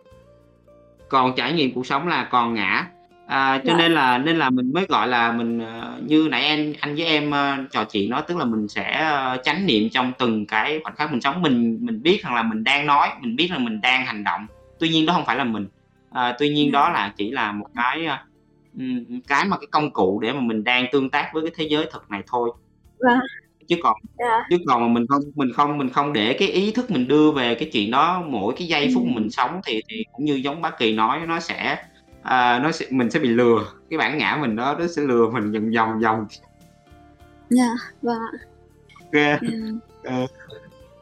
còn trải nghiệm cuộc sống là còn ngã à, cho Dạ. nên là nên là mình mới gọi là mình ờ, như nãy anh anh với em ờ, trò chuyện đó tức là mình sẽ ờ, chánh niệm trong từng cái khoảnh khắc mình sống mình mình biết rằng là mình đang nói mình biết là mình đang hành động tuy nhiên đó không phải là mình à, tuy nhiên Ừ. đó là chỉ là một cái ờ, ừm, cái mà cái công cụ để mà mình đang tương tác với cái thế giới thực này thôi Vâng. chứ còn Dạ. chứ còn mà mình không mình không mình không để cái ý thức mình đưa về cái chuyện đó mỗi cái giây phút mà mình sống thì thì cũng như giống bác kỳ nói nó sẽ à, nó sẽ mình sẽ bị lừa. Cái bản ngã mình đó nó sẽ lừa mình vòng vòng vòng. Dạ, vâng ok. Ừ. Ờ,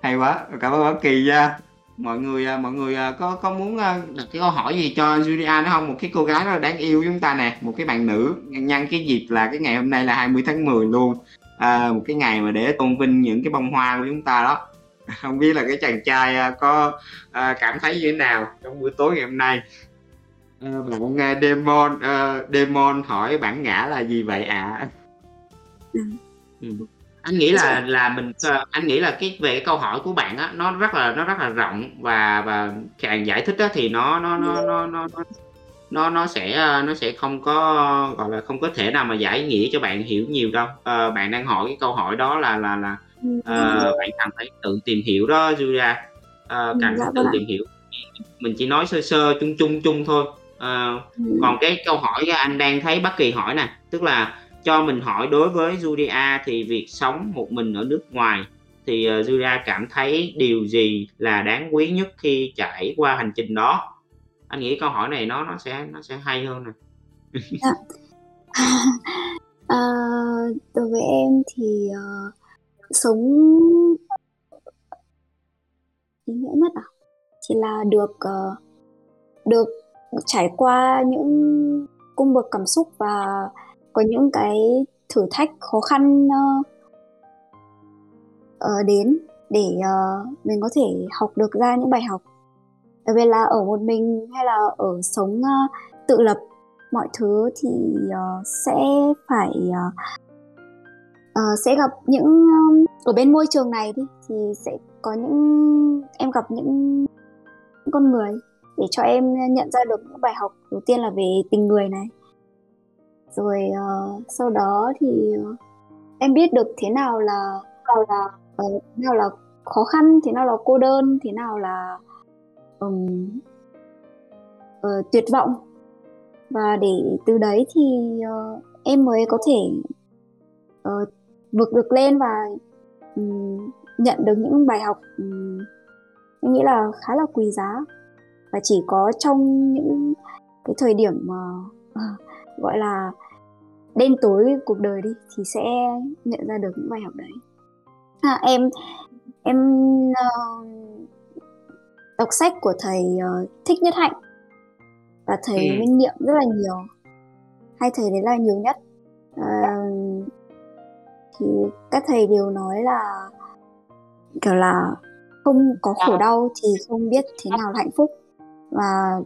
hay quá. Cảm ơn bác kỳ nha. Mọi người à, mọi người à, có có muốn à, đặt cái câu hỏi gì cho Julia nữa không? Một cái cô gái rất là đáng yêu chúng ta nè. Một cái bạn nữ. Nhân cái dịp là cái ngày hôm nay là 20 tháng 10 luôn. À, một cái ngày mà để tôn vinh những cái bông hoa của chúng ta đó. Không biết là cái chàng trai có cảm thấy như thế nào trong buổi tối ngày hôm nay à, bạn nghe demon uh, demon hỏi bản ngã là gì vậy ạ? À? ừ. anh nghĩ là là mình anh nghĩ là cái về cái câu hỏi của bạn á nó rất là nó rất là rộng và và càng giải thích á thì nó nó nó nó nó, nó nó sẽ ờ, nó sẽ không có gọi là không có thể nào mà giải nghĩa cho bạn hiểu nhiều đâu. À, bạn đang hỏi cái câu hỏi đó là là là uh, ừ. bạn cần phải tự tìm hiểu đó Julia. Uh, cần dạ, tự vâng tìm hiểu. Mình chỉ nói sơ sơ chung chung chung thôi à, còn cái câu hỏi anh đang thấy bất kỳ hỏi nè tức là cho mình hỏi đối với Julia thì việc sống một mình ở nước ngoài thì uh, Julia cảm thấy điều gì là đáng quý nhất khi trải qua hành trình đó? Anh nghĩ câu hỏi này nó nó sẽ nó sẽ hay hơn nè. À, đối với em thì uh, sống ý nghĩa nhất à? Chỉ là được uh, được trải qua những cung bậc cảm xúc và có những cái thử thách khó khăn uh, uh, đến để uh, mình có thể học được ra những bài học. Đặc biệt là ở một mình hay là ở sống uh, tự lập mọi thứ thì uh, sẽ phải uh, uh, sẽ gặp những um, ở bên môi trường này đi thì sẽ có những em gặp những, những con người để cho em nhận ra được những bài học đầu tiên là về tình người này. Rồi uh, sau đó thì uh, em biết được thế nào là nào là uh, thế nào là khó khăn thế nào là cô đơn thế nào là um, uh, tuyệt vọng. Và để từ đấy thì uh, em mới có thể uh, vượt được lên và um, nhận được những bài học um, em nghĩ là khá là quý giá và chỉ có trong những cái thời điểm mà uh, gọi là đen tối cuộc đời đi thì sẽ nhận ra được những bài học đấy. À, em em uh, đọc sách của thầy uh, thích nhất hạnh. Và thầy ừ. minh niệm rất là nhiều. Hai thầy đấy là nhiều nhất. Uh, thì các thầy đều nói là kiểu là không có khổ đau thì không biết thế nào là hạnh phúc và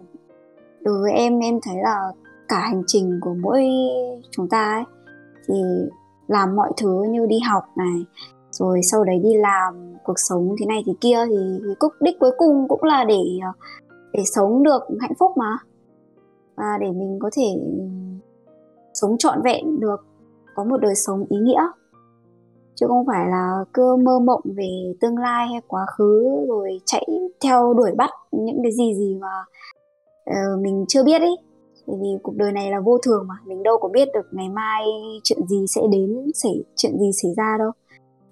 đối với em em thấy là cả hành trình của mỗi chúng ta ấy thì làm mọi thứ như đi học này rồi sau đấy đi làm cuộc sống thế này thế kia thì, thì cúc đích cuối cùng cũng là để ờ, để sống được hạnh phúc mà. Và để mình có thể ừ, sống trọn vẹn được có một đời sống ý nghĩa chứ không phải là cứ mơ mộng về tương lai hay quá khứ rồi chạy theo đuổi bắt những cái gì gì mà uh, mình chưa biết ấy bởi vì cuộc đời này là vô thường mà mình đâu có biết được ngày mai chuyện gì sẽ đến xảy chuyện gì xảy ra đâu.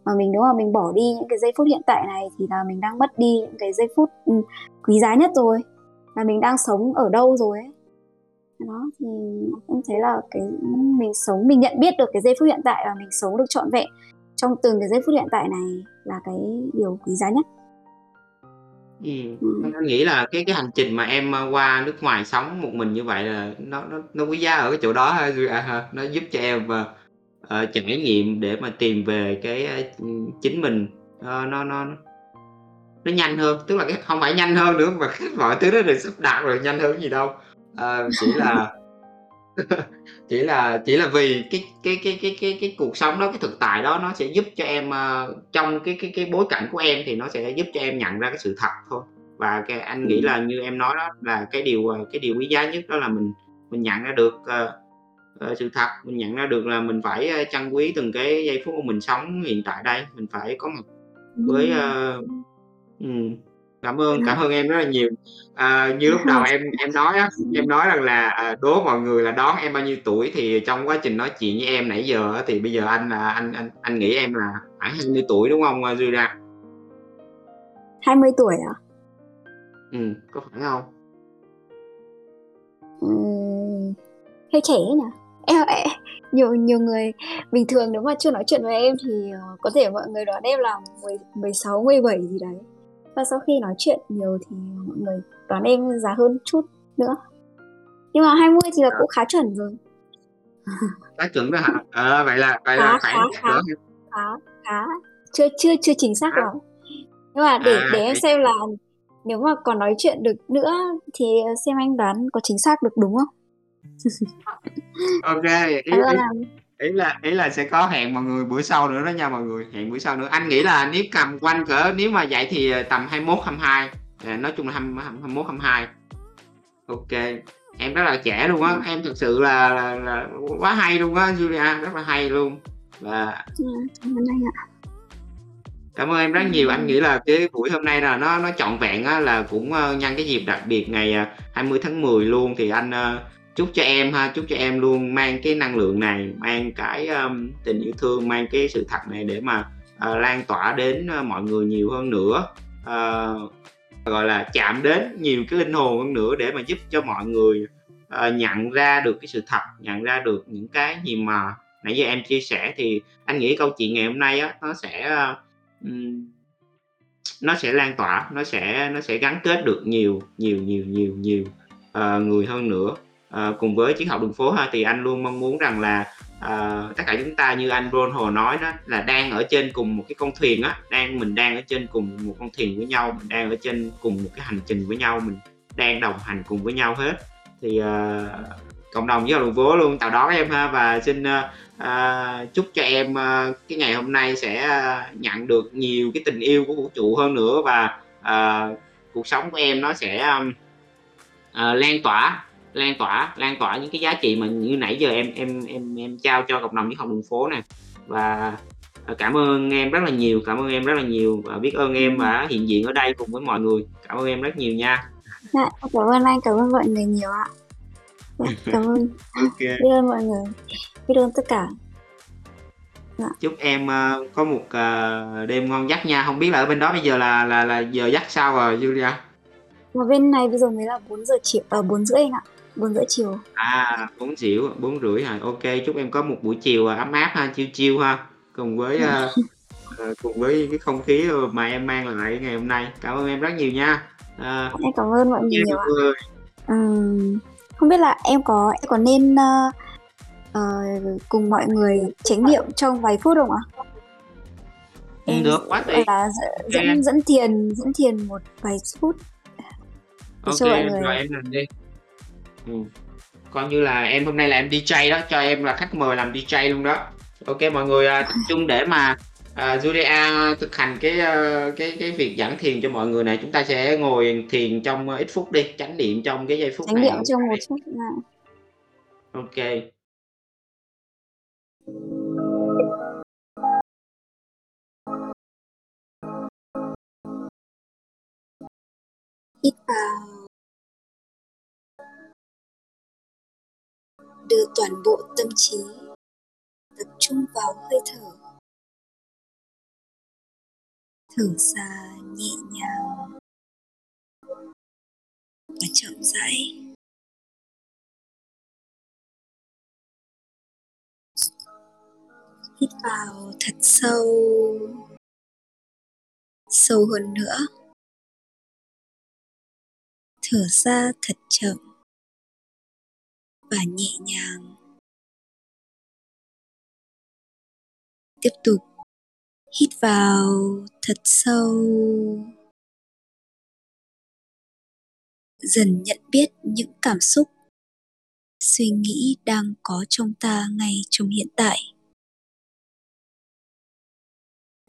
Mà mình nếu mà mình bỏ đi những cái giây phút hiện tại này thì là mình đang mất đi những cái giây phút ừ, quý giá nhất rồi. Là mình đang sống ở đâu rồi ấy. Đó thì em thấy là cái mình sống mình nhận biết được cái giây phút hiện tại và mình sống được trọn vẹn trong từng cái giây phút hiện tại này là cái điều quý giá nhất Ừm, Ừm. anh nghĩ là cái cái hành trình mà em, ơ, qua nước ngoài sống một mình như vậy là nó nó nó quý giá ở cái chỗ đó ha, à, nó giúp cho em, ờ, ờ, trải nghiệm để mà tìm về cái, ơ, chính mình, ơ, nó nó nó nhanh hơn, tức là cái không phải nhanh hơn nữa mà mọi thứ nó được sắp đặt rồi, nhanh hơn gì đâu. Ờ, chỉ là chỉ là chỉ là vì cái cái cái cái cái cái cuộc sống đó, cái thực tại đó nó sẽ giúp cho em, ơ, trong cái cái cái bối cảnh của em thì nó sẽ giúp cho em nhận ra cái sự thật thôi. Và cái anh nghĩ là như em nói đó là cái điều, ờ, cái điều quý giá nhất đó là mình mình nhận ra được, ờ, ờ, sự thật, mình nhận ra được là mình phải, trân quý từng cái giây phút của mình sống hiện tại đây, mình phải có mặt với, ơ ừm. Cảm ơn, cảm ơn em rất là nhiều. À, như lúc đầu em em nói á, em nói rằng là, à, đố mọi người là đoán em bao nhiêu tuổi thì trong quá trình nói chuyện với em nãy giờ thì bây giờ anh là anh anh anh nghĩ em là khoảng 20 tuổi, đúng hông, a, Julia? 20 tuổi à? Ừm, có phải hông? Ừm, hơi trẻ nhỉ? Em em nhiều nhiều người bình thường nếu mà chưa nói chuyện với em thì, ờ, có thể mọi người đoán em là mười mười sáu, mười bảy gì đấy và sau khi nói chuyện nhiều thì mọi người đoán em già hơn chút nữa. Nhưng mà 20 thì là cũng khá chuẩn rồi. Khá chuẩn rồi hả? Ờ vậy là vậy khá, là khá, khá, khá khá. Chưa chưa chưa chính xác lắm. Nhưng mà để à, để em xem là nếu mà còn nói chuyện được nữa thì xem anh đoán có chính xác được đúng không? Ok ý, ý, ý là ý là sẽ có hẹn mọi người bữa sau nữa đó nha mọi người hẹn bữa sau nữa. Anh nghĩ là nếu cầm quanh cỡ nếu mà vậy thì tầm 21 22 à, nói chung là 20, 21 22 ok em rất là trẻ luôn á em thực sự là, là, là quá hay luôn á Julia rất là hay luôn. Và ừ, cảm ơn em rất nhiều. Anh nghĩ là cái buổi hôm nay là nó nó trọn vẹn á là cũng uh, nhân cái dịp đặc biệt ngày uh, 20 tháng 10 luôn thì anh chúc cho em ha chúc cho em luôn mang cái năng lượng này mang cái um, tình yêu thương mang cái sự thật này để mà uh, lan tỏa đến uh, mọi người nhiều hơn nữa. Uh, gọi là chạm đến nhiều cái linh hồn hơn nữa để mà giúp cho mọi người uh, nhận ra được cái sự thật nhận ra được những cái gì mà nãy giờ em chia sẻ. Thì anh nghĩ câu chuyện ngày hôm nay á nó sẽ uh, nó sẽ lan tỏa nó sẽ nó sẽ gắn kết được nhiều nhiều nhiều nhiều nhiều uh, người hơn nữa. Ờ, cùng với chiến học đường phố ha thì anh luôn mong muốn rằng là à, tất cả chúng ta như anh Ron Hồ nói đó là đang ở trên cùng một cái con thuyền á đang mình đang ở trên cùng một con thuyền với nhau mình đang ở trên cùng một cái hành trình với nhau mình đang đồng hành cùng với nhau hết. Thì à, cộng đồng với đường phố luôn chào đón em ha và xin à, chúc cho em à, cái ngày hôm nay sẽ à, nhận được nhiều cái tình yêu của vũ trụ hơn nữa và à, cuộc sống của em nó sẽ à, lan tỏa lan tỏa lan tỏa những cái giá trị mà như nãy giờ em em em em trao cho cộng đồng những học đường phố này và à, cảm ơn em rất là nhiều cảm ơn em rất là nhiều và biết ơn em đã hiện diện ở đây cùng với mọi người. Cảm ơn em rất nhiều nha. Dạ, cảm ơn anh cảm ơn mọi người nhiều ạ. Dạ, cảm ơn. Okay. biết ơn mọi người biết ơn tất cả. Dạ. chúc em uh, có một uh, đêm ngon giấc nha. Không biết là ở bên đó bây giờ là là là giờ giấc sao rồi Julia? Mà bên này bây giờ mới là 4 giờ chiều uh, 4 rưỡi anh ạ 4 rưỡi chiều À, 4 xỉu, 4 rưỡi hả? Ok, chúc em có một buổi chiều à, ấm áp ha, chiêu chiêu ha. Cùng với uh, cùng với cái không khí mà em mang lại ngày hôm nay. Cảm ơn em rất nhiều nha. À, em cảm ơn mọi người nhiều ạ. Uhm, không biết là em có em có nên uh, uh, cùng mọi người trải nghiệm trong vài phút không ạ? Em được quá tùy. Là dẫn, dẫn dẫn tiền dẫn tiền một vài phút. Ok, rồi em làm đi. Ừ. Coi như là em hôm nay là em DJ đó, cho em là khách mời làm DJ luôn đó. Ok mọi người uh, tập trung để mà uh, Julia thực hành cái uh, cái cái việc giảng thiền cho mọi người này. Chúng ta sẽ ngồi thiền trong uh, ít phút đi, chánh niệm trong cái giây phút chánh này. Chánh niệm trong một phút này. Ok. Hít vào đưa toàn bộ tâm trí, tập trung vào hơi thở. Thở ra nhẹ nhàng và chậm rãi. Hít vào thật sâu sâu hơn nữa. Thở ra thật chậm và nhẹ nhàng. Tiếp tục. Hít vào thật sâu. Dần nhận biết những cảm xúc, suy nghĩ đang có trong ta ngay trong hiện tại.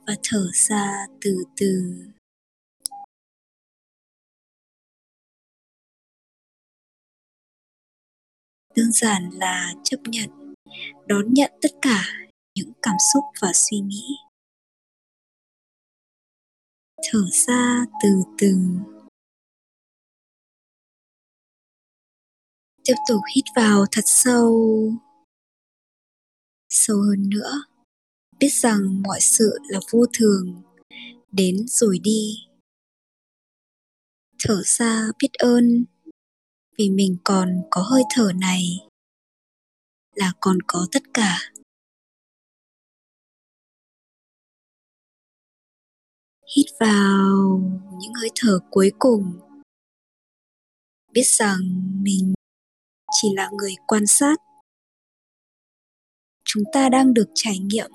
Và thở ra từ từ. Đơn giản là chấp nhận, đón nhận tất cả những cảm xúc và suy nghĩ. Thở ra từ từ. Tiếp tục hít vào thật sâu. Sâu hơn nữa, biết rằng mọi sự là vô thường, đến rồi đi. Thở ra biết ơn vì mình còn có hơi thở này, là còn có tất cả. Hít vào những hơi thở cuối cùng. Biết rằng mình chỉ là người quan sát. Chúng ta đang được trải nghiệm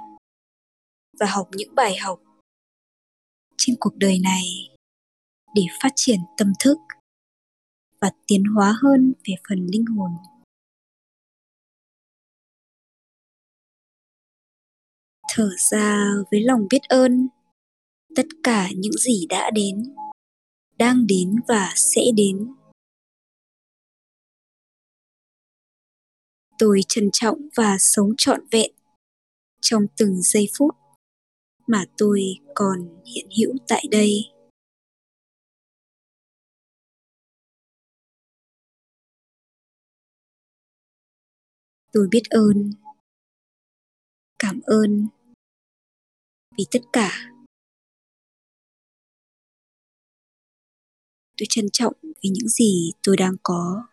và học những bài học trên cuộc đời này để phát triển tâm thức và tiến hóa hơn về phần linh hồn. Thở ra với lòng biết ơn, tất cả những gì đã đến, đang đến và sẽ đến. Tôi trân trọng và sống trọn vẹn trong từng giây phút mà tôi còn hiện hữu tại đây. Tôi biết ơn. Cảm ơn. Vì tất cả. Tôi trân trọng vì những gì tôi đang có.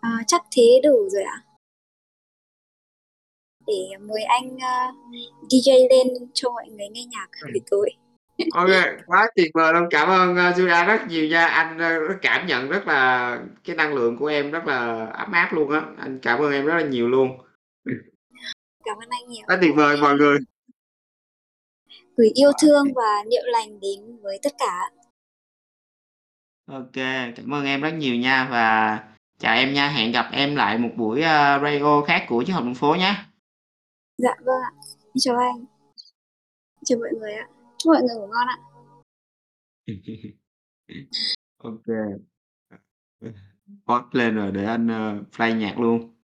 À, chắc thế đủ rồi ạ. Để mời anh uh, DJ lên cho mọi người nghe nhạc buổi tối ok quá tuyệt vời luôn. Cảm ơn uh, Julia rất nhiều nha. Anh uh, cảm nhận rất là cái năng lượng của em rất là ấm áp luôn á. Anh cảm ơn em rất là nhiều luôn. Cảm ơn anh nhiều. Rất tuyệt vời mọi người. Gửi yêu thương và niệm lành đến với tất cả. Ok cảm ơn em rất nhiều nha và chào em nha. Hẹn gặp em lại một buổi uh, radio khác của chiếc học đường phố nhé. Dạ vâng ạ. Chào anh. Chào mọi người ạ chúc mọi người ngủ ngon ạ. Ok. Hot lên rồi để anh uh, play nhạc luôn.